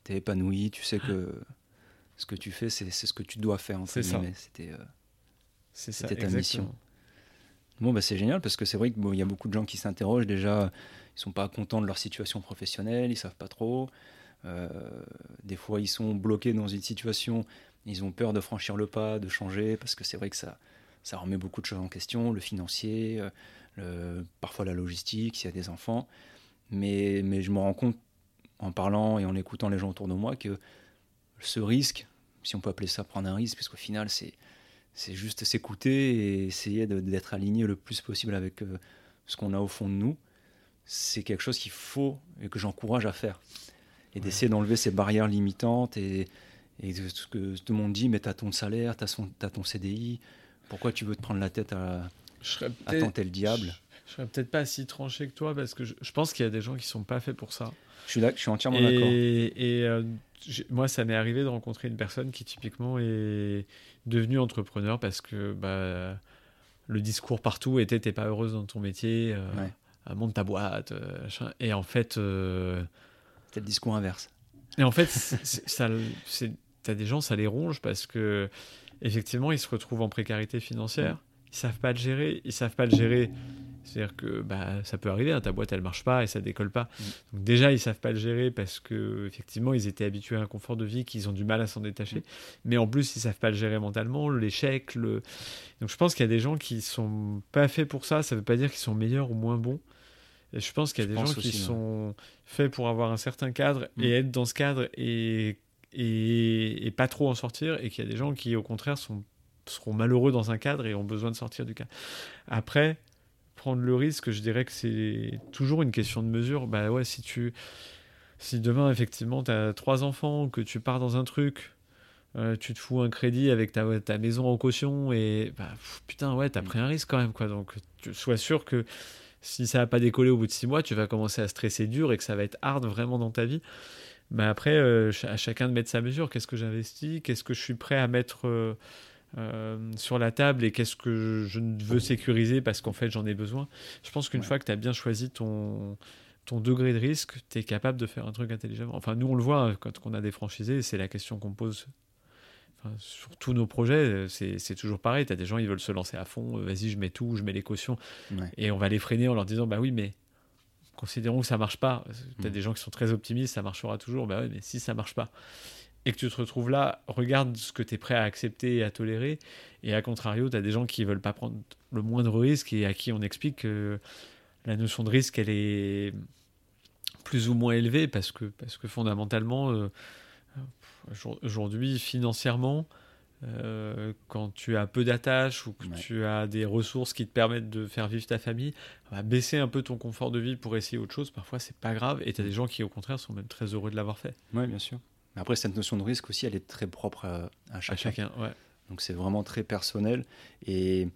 T'es épanoui, tu sais que ce que tu fais, c'est ce que tu dois faire. C'est ça. C'était euh, ta mission. Bon, bah, c'est génial parce que c'est vrai qu'il bon, y a beaucoup de gens qui s'interrogent déjà. Ils sont pas contents de leur situation professionnelle, ils savent pas trop. Euh, des fois, ils sont bloqués dans une situation, ils ont peur de franchir le pas, de changer, parce que c'est vrai que ça, ça remet beaucoup de choses en question, le financier, euh, le, parfois la logistique, s'il y a des enfants. Mais, mais je me rends compte, en parlant et en écoutant les gens autour de moi, que ce risque, si on peut appeler ça prendre un risque, parce qu'au final, c'est, c'est juste s'écouter et essayer d'être aligné le plus possible avec euh, ce qu'on a au fond de nous, c'est quelque chose qu'il faut et que j'encourage à faire. Et d'essayer d'enlever ces barrières limitantes et, et ce que tout le monde dit, mais tu as ton salaire, tu as, ton CDI, pourquoi tu veux te prendre la tête à, à tenter le diable? Je, serais peut-être pas si tranché que toi parce que je, pense qu'il y a des gens qui sont pas faits pour ça. Je suis, là, je suis entièrement d'accord. Et, euh, moi, ça m'est arrivé de rencontrer une personne qui typiquement est devenue entrepreneur parce que bah, le discours partout était t'es pas heureuse dans ton métier, euh, monte ta boîte. Euh, et en fait, c'est le discours inverse. Et en fait, ça, t'as des gens, ça les ronge parce que effectivement, ils se retrouvent en précarité financière. Ils savent pas le gérer. Ils savent pas le gérer. C'est-à-dire que bah, ça peut arriver, hein, ta boîte elle marche pas et ça décolle pas. Mm. Donc déjà ils savent pas le gérer parce que effectivement ils étaient habitués à un confort de vie qu'ils ont du mal à s'en détacher. Mm. Mais en plus ils savent pas le gérer mentalement, l'échec. Le... Donc je pense qu'il y a des gens qui sont pas faits pour ça. Ça veut pas dire qu'ils sont meilleurs ou moins bons. Et je pense qu'il y a des gens qui sont faits pour avoir un certain cadre et mm. être dans ce cadre et, et, pas trop en sortir, et qu'il y a des gens qui, au contraire, sont, seront malheureux dans un cadre et ont besoin de sortir du cadre. Après, prendre le risque, je dirais que c'est toujours une question de mesure. Bah ouais, si tu. Si demain, effectivement, tu as trois enfants, que tu pars dans un truc, euh, tu te fous un crédit avec ta, ta maison en caution et bah, putain ouais t'as mm. pris un risque quand même quoi donc tu sois sûr que si ça n'a pas décollé au bout de six mois, tu vas commencer à stresser dur et que ça va être hard vraiment dans ta vie. Mais après, euh, à chacun de mettre sa mesure. Qu'est-ce que j'investis? Qu'est-ce que je suis prêt à mettre euh, euh, sur la table et qu'est-ce que je, veux sécuriser parce qu'en fait j'en ai besoin Je pense qu'une fois que tu as bien choisi ton, ton degré de risque, tu es capable de faire un truc intelligemment. Enfin, nous, on le voit hein, quand on a des franchisés, c'est la question qu'on pose sur tous nos projets, c'est toujours pareil. Tu as des gens, ils veulent se lancer à fond. Euh, vas-y, je mets tout, je mets les cautions. Et on va les freiner en leur disant Bah oui, mais considérons que ça marche pas. Tu as mm. des gens qui sont très optimistes, ça marchera toujours. Bah oui, mais si ça marche pas et que tu te retrouves là, regarde ce que tu es prêt à accepter et à tolérer. Et à contrario, tu as des gens qui veulent pas prendre le moindre risque et à qui on explique que la notion de risque, elle est plus ou moins élevée parce que, parce que fondamentalement, euh, Aujourd'hui, financièrement, euh, quand tu as peu d'attaches ou que tu as des ressources qui te permettent de faire vivre ta famille, baisser un peu ton confort de vie pour essayer autre chose, parfois c'est pas grave. Et tu as des gens qui, au contraire, sont même très heureux de l'avoir fait. Oui, bien sûr. Après, cette notion de risque aussi, elle est très propre à, chacun. chacun ouais. Donc c'est vraiment très personnel. Et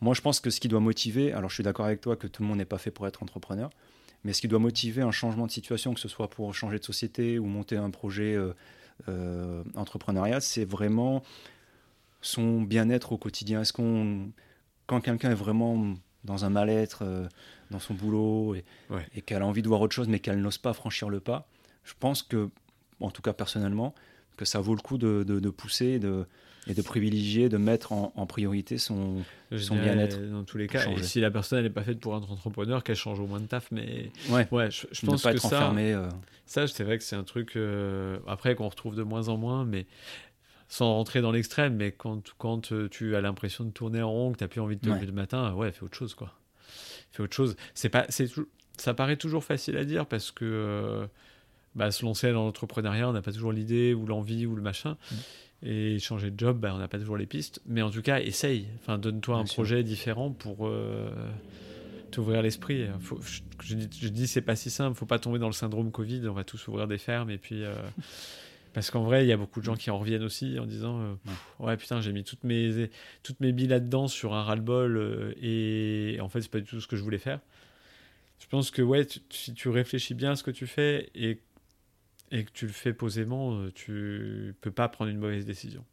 moi, je pense que ce qui doit motiver, alors je suis d'accord avec toi que tout le monde n'est pas fait pour être entrepreneur, mais ce qui doit motiver un changement de situation, que ce soit pour changer de société ou monter un projet. Euh, euh, entrepreneuriat, c'est vraiment son bien-être au quotidien. Est-ce qu'on, quand quelqu'un est vraiment dans un mal-être, euh, dans son boulot, et, qu'elle a envie de voir autre chose, mais qu'elle n'ose pas franchir le pas, je pense que, en tout cas personnellement, que ça vaut le coup de, de, pousser de, et de privilégier, de mettre en, priorité son, son bien-être. Dans tous les cas, et si la personne n'est pas faite pour être entrepreneur, qu'elle change au moins de taf, mais ouais, ouais je, pense pas que être ça, enfermé, euh. ça, c'est vrai que c'est un truc euh, après qu'on retrouve de moins en moins, mais sans rentrer dans l'extrême, mais quand, quand euh, tu as l'impression de tourner en rond, que tu n'as plus envie de te lever le matin, ouais, fais autre chose, quoi. Fais autre chose. C'est pas, c'est ça paraît toujours facile à dire parce que bah, se lancer dans l'entrepreneuriat, on n'a pas toujours l'idée ou l'envie ou le machin. Mm. Et changer de job, bah, on n'a pas toujours les pistes. Mais en tout cas, essaye. Enfin, donne-toi un projet différent pour euh, t'ouvrir l'esprit. Je, je, dis, c'est pas si simple. Faut pas tomber dans le syndrome Covid. On va tous ouvrir des fermes et puis. Euh, Parce qu'en vrai, il y a beaucoup de gens qui en reviennent aussi en disant euh, ouais. putain, j'ai mis toutes mes, toutes mes billes là-dedans sur un ras-le-bol et en fait, c'est pas du tout ce que je voulais faire. Je pense que ouais, si tu réfléchis bien à ce que tu fais et, et que tu le fais posément, euh, tu peux pas prendre une mauvaise décision.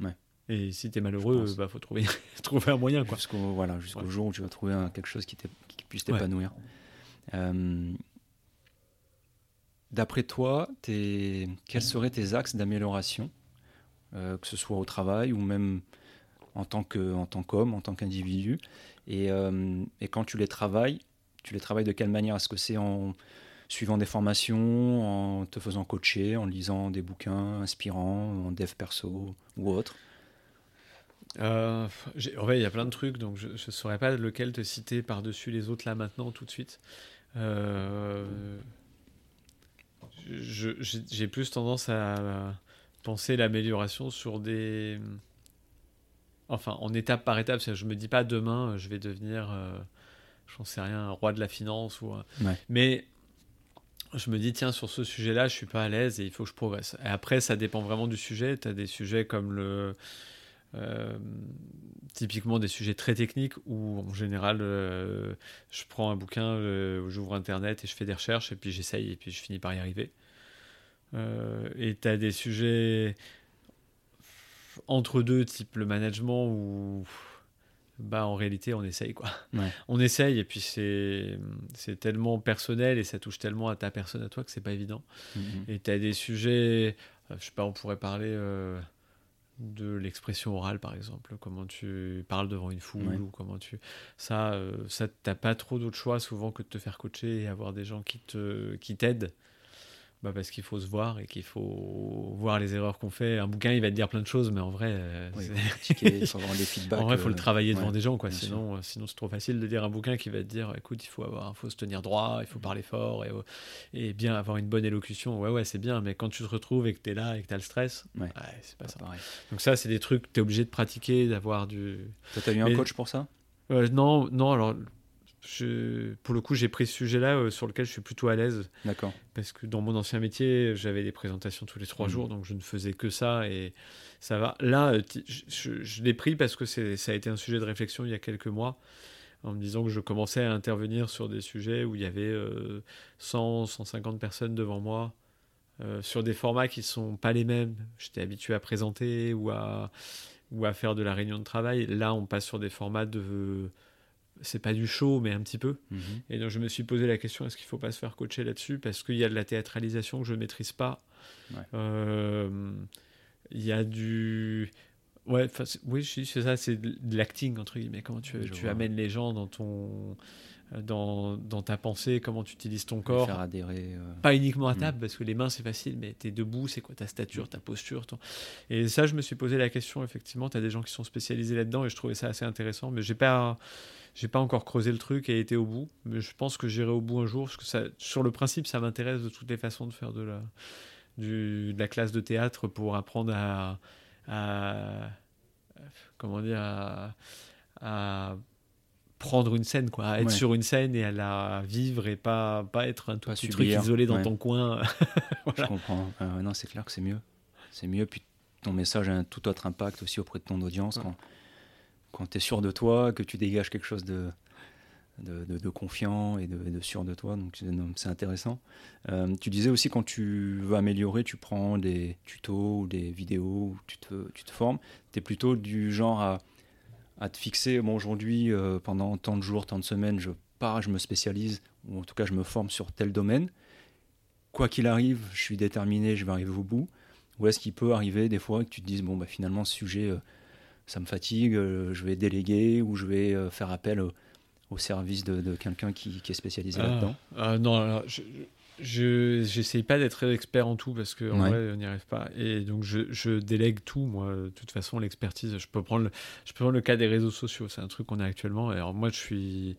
Ouais. Et si tu es malheureux, il bah, faut trouver, trouver un moyen. Jusqu'au voilà, jusqu'au jour où tu vas trouver quelque chose qui, qui puisse t'épanouir. D'après toi, quels seraient tes axes d'amélioration, euh, que ce soit au travail ou même en tant qu'homme, en tant qu'individu? Euh, et, quand tu les travailles, tu les travailles de quelle manière? Est-ce que c'est en suivant des formations, en te faisant coacher, en lisant des bouquins inspirants, en dev perso ou autre euh, en fait, il y a plein de trucs, donc je ne saurais pas lequel te citer par-dessus les autres là maintenant, tout de suite. Euh, j'ai plus tendance à penser l'amélioration sur des. Enfin, en étape par étape. Je me dis pas demain, je vais devenir, euh, j'en sais rien, roi de la finance. Ou, Mais je me dis, tiens, sur ce sujet-là, je suis pas à l'aise et il faut que je progresse. Et après, ça dépend vraiment du sujet. Tu as des sujets comme le. Euh, typiquement des sujets très techniques où en général euh, je prends un bouquin, euh, j'ouvre internet et je fais des recherches et puis j'essaye et puis je finis par y arriver. et tu as des sujets entre deux, type le management où bah en réalité on essaye quoi. On essaye et puis c'est c'est tellement personnel et ça touche tellement à ta personne à toi que c'est pas évident. Mm-hmm. Et tu as des sujets, je sais pas, on pourrait parler de l'expression orale par exemple comment tu parles devant une foule ou comment tu ça euh, ça t'as pas trop d'autre choix souvent que de te faire coacher et avoir des gens qui te qui t'aident bah parce qu'il faut se voir et qu'il faut voir les erreurs qu'on fait. Un bouquin, il va te dire plein de choses, mais en vrai, euh, en vrai, il faut le euh, travailler devant des gens, quoi. Sinon, euh, sinon c'est trop facile de dire un bouquin qui va te dire, écoute, il faut avoir, faut se tenir droit, il faut parler fort et, et bien avoir une bonne élocution. Ouais, ouais, c'est bien, mais quand tu te retrouves et que tu es là et que tu as le stress, ouais. c'est pas ça. Donc ça, c'est des trucs que tu es obligé de pratiquer, d'avoir du. Toi, as eu un coach pour ça? Non, non. Alors pour le coup, j'ai pris ce sujet-là euh, sur lequel je suis plutôt à l'aise. D'accord. Parce que dans mon ancien métier, j'avais des présentations tous les trois mmh. jours, donc je ne faisais que ça et ça va. Là, euh, je, l'ai pris parce que ça a été un sujet de réflexion il y a quelques mois, en me disant que je commençais à intervenir sur des sujets où il y avait 100, euh, 150 personnes devant moi. sur des formats qui ne sont pas les mêmes. J'étais habitué à présenter ou à, ou à faire de la réunion de travail. Là, on passe sur des formats de c'est pas du show, mais un petit peu. Mhm. Et donc je me suis posé la question est-ce qu'il faut pas se faire coacher là-dessus? Parce qu'il y a de la théâtralisation que je ne maîtrise pas. Euh, il y a du. Ouais, oui, c'est ça, c'est de l'acting, entre guillemets. Comment tu, tu amènes les gens dans ton. Dans, dans, ta pensée, comment tu utilises ton corps? Faire adhérer. Euh, pas uniquement à mm. table, parce que les mains c'est facile, mais tu es debout, c'est quoi ta stature, ta posture. Et ça, je me suis posé la question, effectivement, tu as des gens qui sont spécialisés là-dedans et je trouvais ça assez intéressant, mais j'ai pas. J'ai pas encore creusé le truc et été au bout, mais je pense que j'irai au bout un jour, parce que ça, sur le principe, ça m'intéresse de toutes les façons de faire de la, du, de la classe de théâtre pour apprendre à, comment dire, à, prendre une scène, quoi, à être sur une scène et à la vivre et pas, pas être un tout petit truc isolé dans ton coin. Je comprends. non, c'est clair que c'est mieux. C'est mieux, puis ton message a un tout autre impact aussi auprès de ton audience quand quand tu es sûr de toi, que tu dégages quelque chose de, de, confiant et de, sûr de toi. Donc c'est intéressant. Euh, tu disais aussi quand tu veux améliorer, tu prends des tutos ou des vidéos, où tu te, tu te formes. Tu es plutôt du genre à, à te fixer, bon aujourd'hui, euh, pendant tant de jours, tant de semaines, je pars, je me spécialise, ou en tout cas je me forme sur tel domaine. Quoi qu'il arrive, je suis déterminé, je vais arriver au bout. Ou est-ce qu'il peut arriver des fois que tu te dises, bon, bah, finalement, ce sujet... Euh, ça me fatigue, euh, je vais déléguer ou je vais euh, faire appel au, service de, quelqu'un qui, est spécialisé ah, là-dedans ah, Non, je n'essaye pas d'être expert en tout parce vrai, on n'y arrive pas. Et donc, je, délègue tout, moi. De toute façon, l'expertise, je peux prendre le, je peux prendre le cas des réseaux sociaux. C'est un truc qu'on a actuellement. Alors, moi, je suis.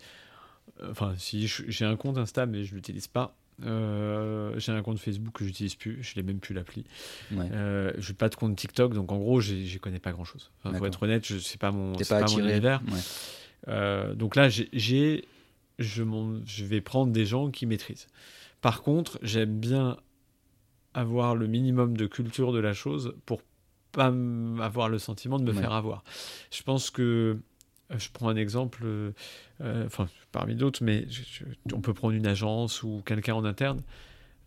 Enfin, si j'ai un compte Insta, mais je ne l'utilise pas. Euh, j'ai un compte Facebook que j'utilise plus, je l'ai même plus l'appli. Ouais. Euh, je n'ai pas de compte TikTok, donc en gros, j'y connais pas grand chose. pour être honnête, je sais pas mon, pas, pas mon univers. Euh, donc là, j'ai, je, je vais prendre des gens qui maîtrisent. Par contre, j'aime bien avoir le minimum de culture de la chose pour pas avoir le sentiment de me faire avoir. Je pense que je prends un exemple, euh, euh, enfin parmi d'autres, mais on peut prendre une agence ou quelqu'un en interne.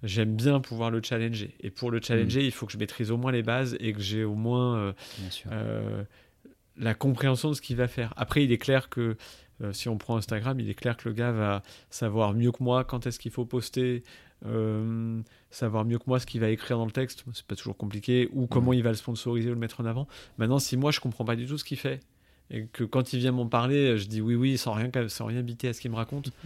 J'aime bien pouvoir le challenger. Et pour le challenger, mm. il faut que je maîtrise au moins les bases et que j'ai au moins la compréhension de ce qu'il va faire. Après, il est clair que si on prend Instagram, il est clair que le gars va savoir mieux que moi quand est-ce qu'il faut poster, savoir mieux que moi ce qu'il va écrire dans le texte, c'est pas toujours compliqué, ou comment mm. il va le sponsoriser ou le mettre en avant. Maintenant, si moi je comprends pas du tout ce qu'il fait, et que quand il vient m'en parler, je dis oui, oui, sans rien, sans rien biter à ce qu'il me raconte.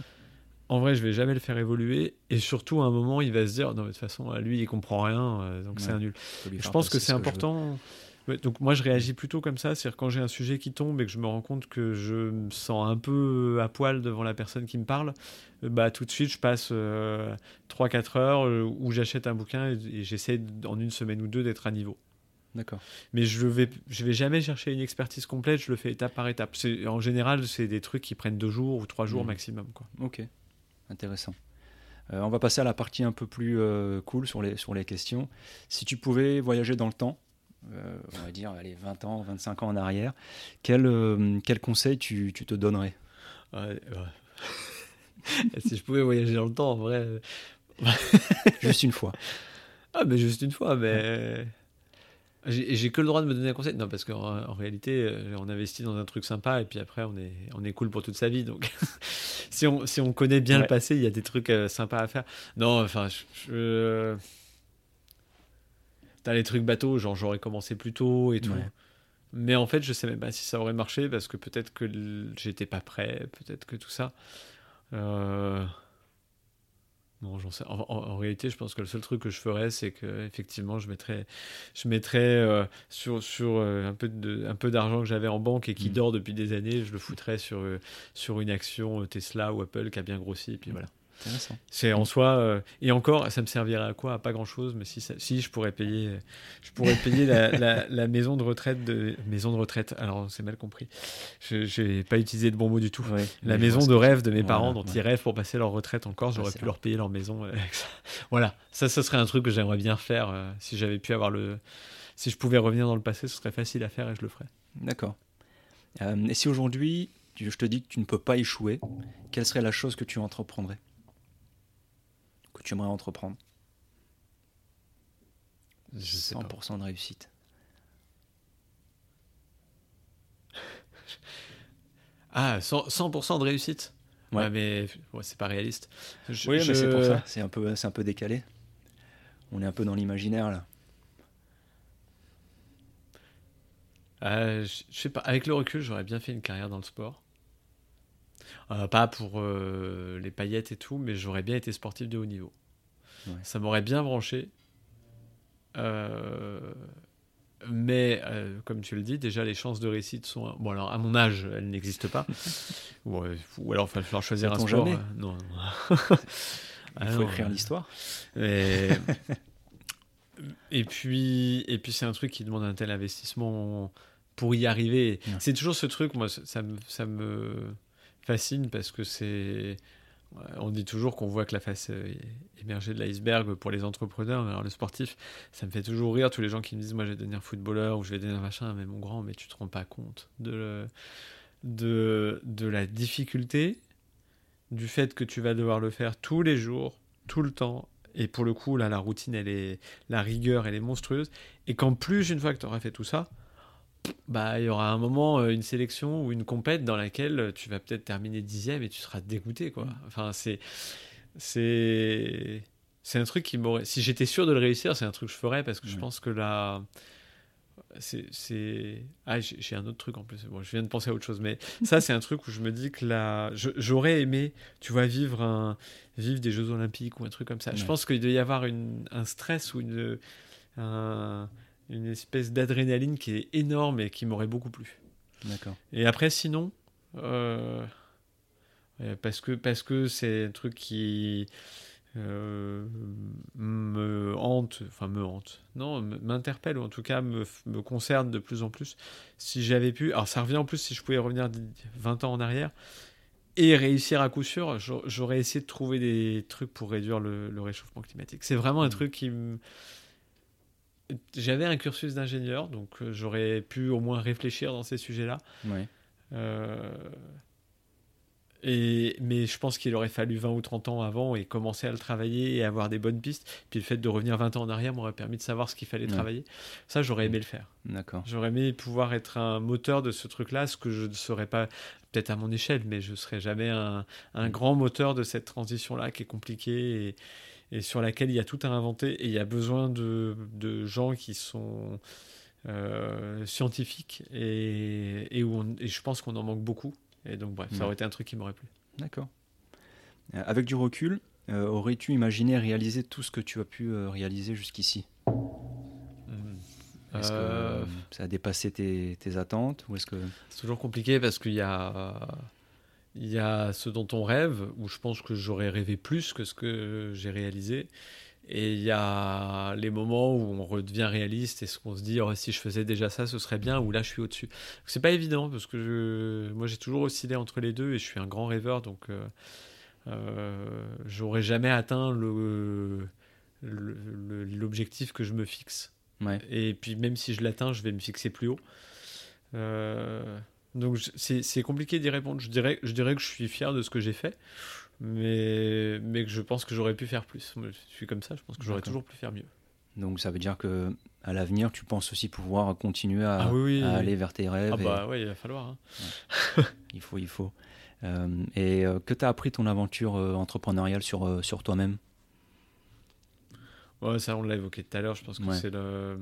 En vrai, je vais jamais le faire évoluer. Et surtout, à un moment, il va se dire non, mais de toute façon, lui, il comprend rien, euh, donc c'est un nul. Je pense que c'est important. donc moi, je réagis plutôt comme ça. C'est-à-dire quand j'ai un sujet qui tombe et que je me rends compte que je me sens un peu à poil devant la personne qui me parle, euh, bah tout de suite, je passe 3-4 euh, heures où j'achète un bouquin et j'essaie en une semaine ou deux d'être à niveau. D'accord. Mais je vais, je vais jamais chercher une expertise complète, je le fais étape par étape. En général, c'est des trucs qui prennent deux jours ou trois jours mmh. maximum. Quoi. Ok, intéressant. Euh, on va passer à la partie un peu plus euh, cool sur les, sur les questions. Si tu pouvais voyager dans le temps, euh, on va dire allez, 20 ans, 25 ans en arrière, quel, quel conseil tu, tu te donnerais? Si je pouvais voyager dans le temps, en vrai. juste une fois. Ah, mais juste une fois, mais. J'ai que le droit de me donner un conseil. Non, parce qu'en réalité, euh, on investit dans un truc sympa et puis après, on est, on est cool pour toute sa vie. Donc, si, on, si on connaît bien le passé, il y a des trucs euh, sympas à faire. Non, enfin, je. T'as les trucs bateaux, genre j'aurais commencé plus tôt et tout. Mais en fait, je sais même pas si ça aurait marché parce que peut-être que j'étais pas prêt, peut-être que tout ça. Euh en, réalité, je pense que le seul truc que je ferais, c'est que effectivement, je mettrais, je mettrais euh, sur, sur euh, un peu de, un peu d'argent que j'avais en banque et qui mm. dort depuis des années, je le foutrais sur, euh, sur une action Tesla ou Apple qui a bien grossi. Et puis voilà. C'est en soi euh, et encore, ça me servirait à quoi À pas grand chose, mais si, si je pourrais payer, je pourrais payer la, la, maison de retraite de maison de retraite. Alors c'est mal compris. Je n'ai pas utilisé de bon mot du tout. la maison de rêve de mes parents dont ils rêvent pour passer leur retraite encore, j'aurais pu leur payer leur maison. voilà, ça, ce serait un truc que j'aimerais bien faire euh, si j'avais pu avoir le, si je pouvais revenir dans le passé, ce serait facile à faire et je le ferais. D'accord. Euh, et si aujourd'hui je te dis que tu ne peux pas échouer, quelle serait la chose que tu entreprendrais? Tu aimerais entreprendre 100% de réussite. Ah, 100%, de réussite Ouais, mais c'est pas réaliste. oui, mais c'est pour ça. C'est un, peu, un peu décalé. On est un peu dans l'imaginaire là. Euh, je sais pas. Avec le recul, j'aurais bien fait une carrière dans le sport. Euh, pas pour euh, les paillettes et tout, mais j'aurais bien été sportif de haut niveau. Ça m'aurait bien branché. Euh, mais comme tu le dis, déjà les chances de réussite sont. Bon, alors à mon âge, elles n'existent pas. ou, alors il va falloir choisir un sport. non. il faut écrire l'histoire. Et... et puis, et puis c'est un truc qui demande un tel investissement pour y arriver. C'est toujours ce truc, moi, ça me, ça me fascine parce que c'est. On dit toujours qu'on voit que la face euh, émergée de l'iceberg pour les entrepreneurs, alors le sportif, ça me fait toujours rire tous les gens qui me disent moi je vais devenir footballeur ou je vais devenir machin, mais mon grand, mais tu te rends pas compte de, de, de la difficulté du fait que tu vas devoir le faire tous les jours, tout le temps, et pour le coup là la routine elle est la rigueur elle est monstrueuse, et qu'en plus une fois que tu auras fait tout ça, bah, il y aura un moment, euh, une sélection ou une compète dans laquelle tu vas peut-être terminer dixième et tu seras dégoûté, quoi. Mm. Enfin, c'est, c'est, c'est un truc qui m'aurait. Si j'étais sûr de le réussir, c'est un truc que je ferais parce que je pense que là, c'est, c'est... ah, j'ai un autre truc en plus. Bon, je viens de penser à autre chose, mais ça, c'est un truc où je me dis que là, j'aurais aimé, tu vois, vivre un, vivre des Jeux Olympiques ou un truc comme ça. Je pense qu'il doit y avoir une, un stress ou une, un une espèce d'adrénaline qui est énorme et qui m'aurait beaucoup plu. D'accord. Et après, sinon, euh, parce que parce que c'est un truc qui euh, me hante, enfin me hante, non, m'interpelle ou en tout cas me, me, concerne de plus en plus. Si j'avais pu, alors ça revient en plus si je pouvais revenir 20 ans en arrière, et réussir à coup sûr, j'aurais essayé de trouver des trucs pour réduire le, réchauffement climatique. C'est vraiment un mmh. truc qui me... J'avais un cursus d'ingénieur, donc euh, j'aurais pu au moins réfléchir dans ces sujets-là. Ouais. Euh, et, mais je pense qu'il aurait fallu 20 ou 30 ans avant et commencer à le travailler et avoir des bonnes pistes. Puis le fait de revenir 20 ans en arrière m'aurait permis de savoir ce qu'il fallait travailler. Ça, j'aurais aimé le faire. D'accord. J'aurais aimé pouvoir être un moteur de ce truc-là, ce que je ne serais pas, peut-être à mon échelle, mais je ne serais jamais un, un, grand moteur de cette transition-là qui est compliquée et, et, sur laquelle il y a tout à inventer. Et il y a besoin de, de gens qui sont euh, scientifiques et, et, où et je pense qu'on en manque beaucoup. Et donc, bref, ça aurait été un truc qui m'aurait plu. D'accord. Euh, avec du recul, euh, aurais-tu imaginé réaliser tout ce que tu as pu réaliser jusqu'ici? Hmm. Est-ce que ça a dépassé tes, attentes ou est-ce que c'est toujours compliqué parce qu'il y a il y a ce dont on rêve où je pense que j'aurais rêvé plus que ce que j'ai réalisé et il y a les moments où on redevient réaliste et ce qu'on se dit oh, si je faisais déjà ça, ce serait bien, ou là je suis au-dessus. C'est pas évident parce que moi j'ai toujours oscillé entre les deux et je suis un grand rêveur donc euh, euh, j'aurais jamais atteint le, l'objectif que je me fixe. Et puis même si je l'atteins, je vais me fixer plus haut. Euh, donc c'est compliqué d'y répondre. Je dirais, je dirais que je suis fier de ce que j'ai fait mais, mais que je pense que j'aurais pu faire plus. je suis comme ça, je pense que j'aurais toujours pu faire mieux. Donc ça veut dire que à l'avenir, tu penses aussi pouvoir continuer à, ah aller vers tes rêves. Ah bah oui, il va falloir. Hein. il faut, il faut. Euh, et euh, que t'as appris ton aventure euh, entrepreneuriale sur, sur toi-même? Ouais, ça on l'a évoqué tout à l'heure. Je pense que c'est le.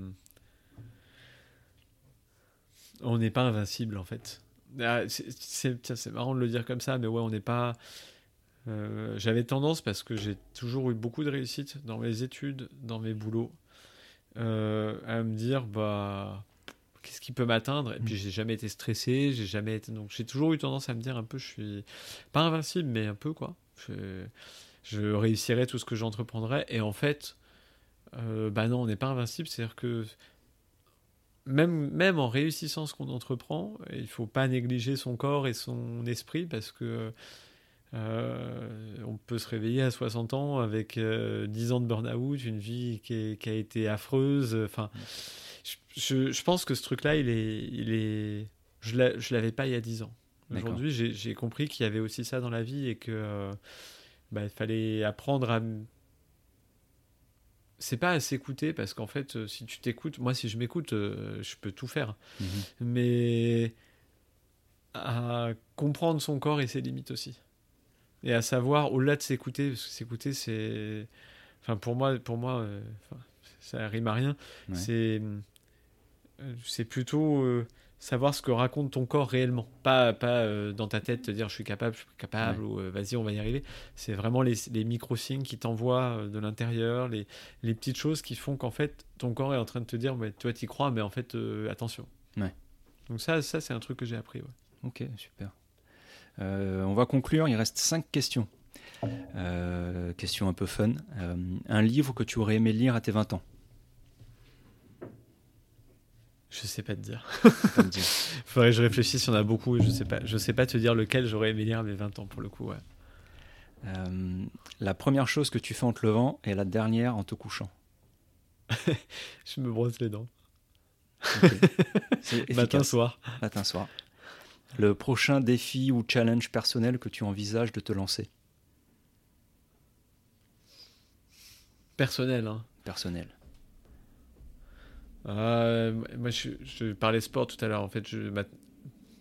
On n'est pas invincible en fait. Ah, c'est marrant de le dire comme ça, mais ouais, on n'est pas. Euh, j'avais tendance, parce que j'ai toujours eu beaucoup de réussite dans mes études, dans mes boulots, euh, à me dire, bah, qu'est-ce qui peut m'atteindre? Et puis j'ai jamais été stressé, j'ai jamais été. Donc j'ai toujours eu tendance à me dire un peu, je suis pas invincible, mais un peu quoi. Je, je réussirai tout ce que j'entreprendrai. Et en fait, euh, bah non, on n'est pas invincible. C'est-à-dire que même, même en réussissant ce qu'on entreprend, il faut pas négliger son corps et son esprit parce que euh, on peut se réveiller à 60 ans avec 10 euh, ans de burn-out, une vie qui, a été affreuse. Enfin, je, pense que ce truc-là, il est, il est, je ne l'avais pas il y a 10 ans. Aujourd'hui, j'ai compris qu'il y avait aussi ça dans la vie et que euh, bah, il fallait apprendre à. C'est pas à s'écouter parce qu'en fait, si tu t'écoutes, moi, si je m'écoute, je peux tout faire. Mhm. Mais à comprendre son corps et ses limites aussi et à savoir au-delà de s'écouter parce que s'écouter c'est enfin pour moi pour moi euh, ça rime à rien c'est euh, c'est plutôt euh, savoir ce que raconte ton corps réellement. Pas pas dans ta tête te dire je suis capable je suis capable ou vas-y on va y arriver. C'est vraiment les, les micro signes qui t'envoient de l'intérieur les, les petites choses qui font qu'en fait ton corps est en train de te dire mais toi y crois mais en fait attention. Donc ça ça c'est un truc que j'ai appris ok super. Euh, on va conclure, il reste cinq questions. Euh, question un peu fun. Euh, un livre que tu aurais aimé lire à tes 20 ans? Je sais pas te dire. Faudrait que je réfléchisse, il y en a beaucoup. Je sais pas, je sais pas te dire lequel j'aurais aimé lire à mes 20 ans pour le coup. la première chose que tu fais en te levant et la dernière en te couchant. je me brosse les dents. Matin soir. Matin soir le prochain défi ou challenge personnel que tu envisages de te lancer? Personnel. Hein. Personnel. Euh, moi, je, parlais sport tout à l'heure. En fait, je,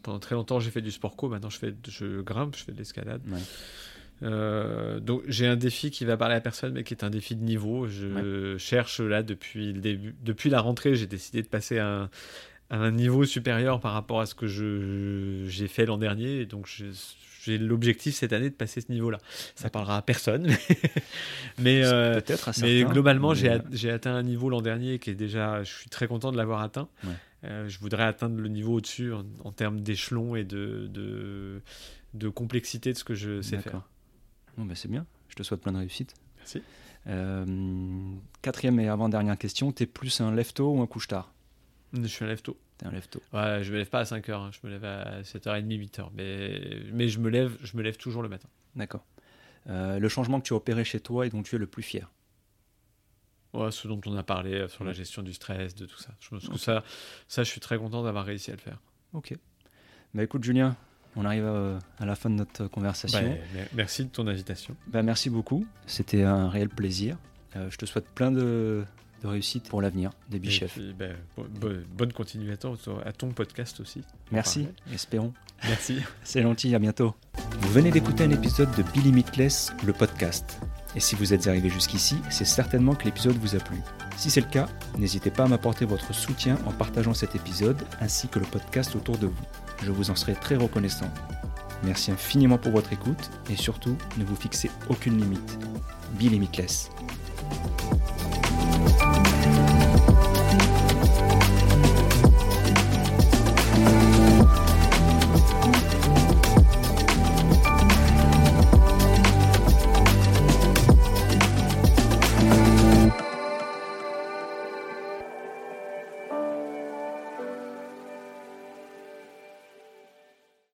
pendant très longtemps, j'ai fait du sport co. Maintenant, je, fais, je grimpe, je fais de l'escalade. Euh, donc, j'ai un défi qui va parler à personne, mais qui est un défi de niveau. Je cherche là depuis le début, depuis la rentrée, j'ai décidé de passer un, à un niveau supérieur par rapport à ce que j'ai fait l'an dernier. Et donc, j'ai l'objectif cette année de passer ce niveau-là. Ça parlera à personne, mais, euh, mais globalement, euh, j'ai atteint un niveau l'an dernier qui est déjà, je suis très content de l'avoir atteint. Euh, je voudrais atteindre le niveau au-dessus en, termes d'échelon et de, de, de, complexité de ce que je sais faire. Bon, ben c'est bien. Je te souhaite plein de réussite. Merci. quatrième et avant-dernière question, t'es plus un lefto ou un couche-tard? Je suis un lève T'es un lève tôt. Ouais, je me lève pas à 5h, hein. je me lève à 7h30, 8h. Mais, mais je, me lève, je me lève toujours le matin. D'accord. Euh, le changement que tu as opéré chez toi et dont tu es le plus fier Ouais, ce dont on a parlé euh, sur la gestion du stress, de tout ça. Je pense que ça, ça, je suis très content d'avoir réussi à le faire. Ok. Bah écoute, Julien, on arrive à, à la fin de notre conversation. Bah, merci de ton invitation. Bah, merci beaucoup. C'était un réel plaisir. Euh, je te souhaite plein de, de réussite pour l'avenir des bichefs. Ben, bonne continuation à ton podcast aussi. Merci, espérons. Merci. C'est gentil, à bientôt. Vous venez d'écouter un épisode de Billy Meatless, le podcast. Et si vous êtes arrivé jusqu'ici, c'est certainement que l'épisode vous a plu. Si c'est le cas, n'hésitez pas à m'apporter votre soutien en partageant cet épisode ainsi que le podcast autour de vous. Je vous en serai très reconnaissant. Merci infiniment pour votre écoute et surtout, ne vous fixez aucune limite. Be limitless.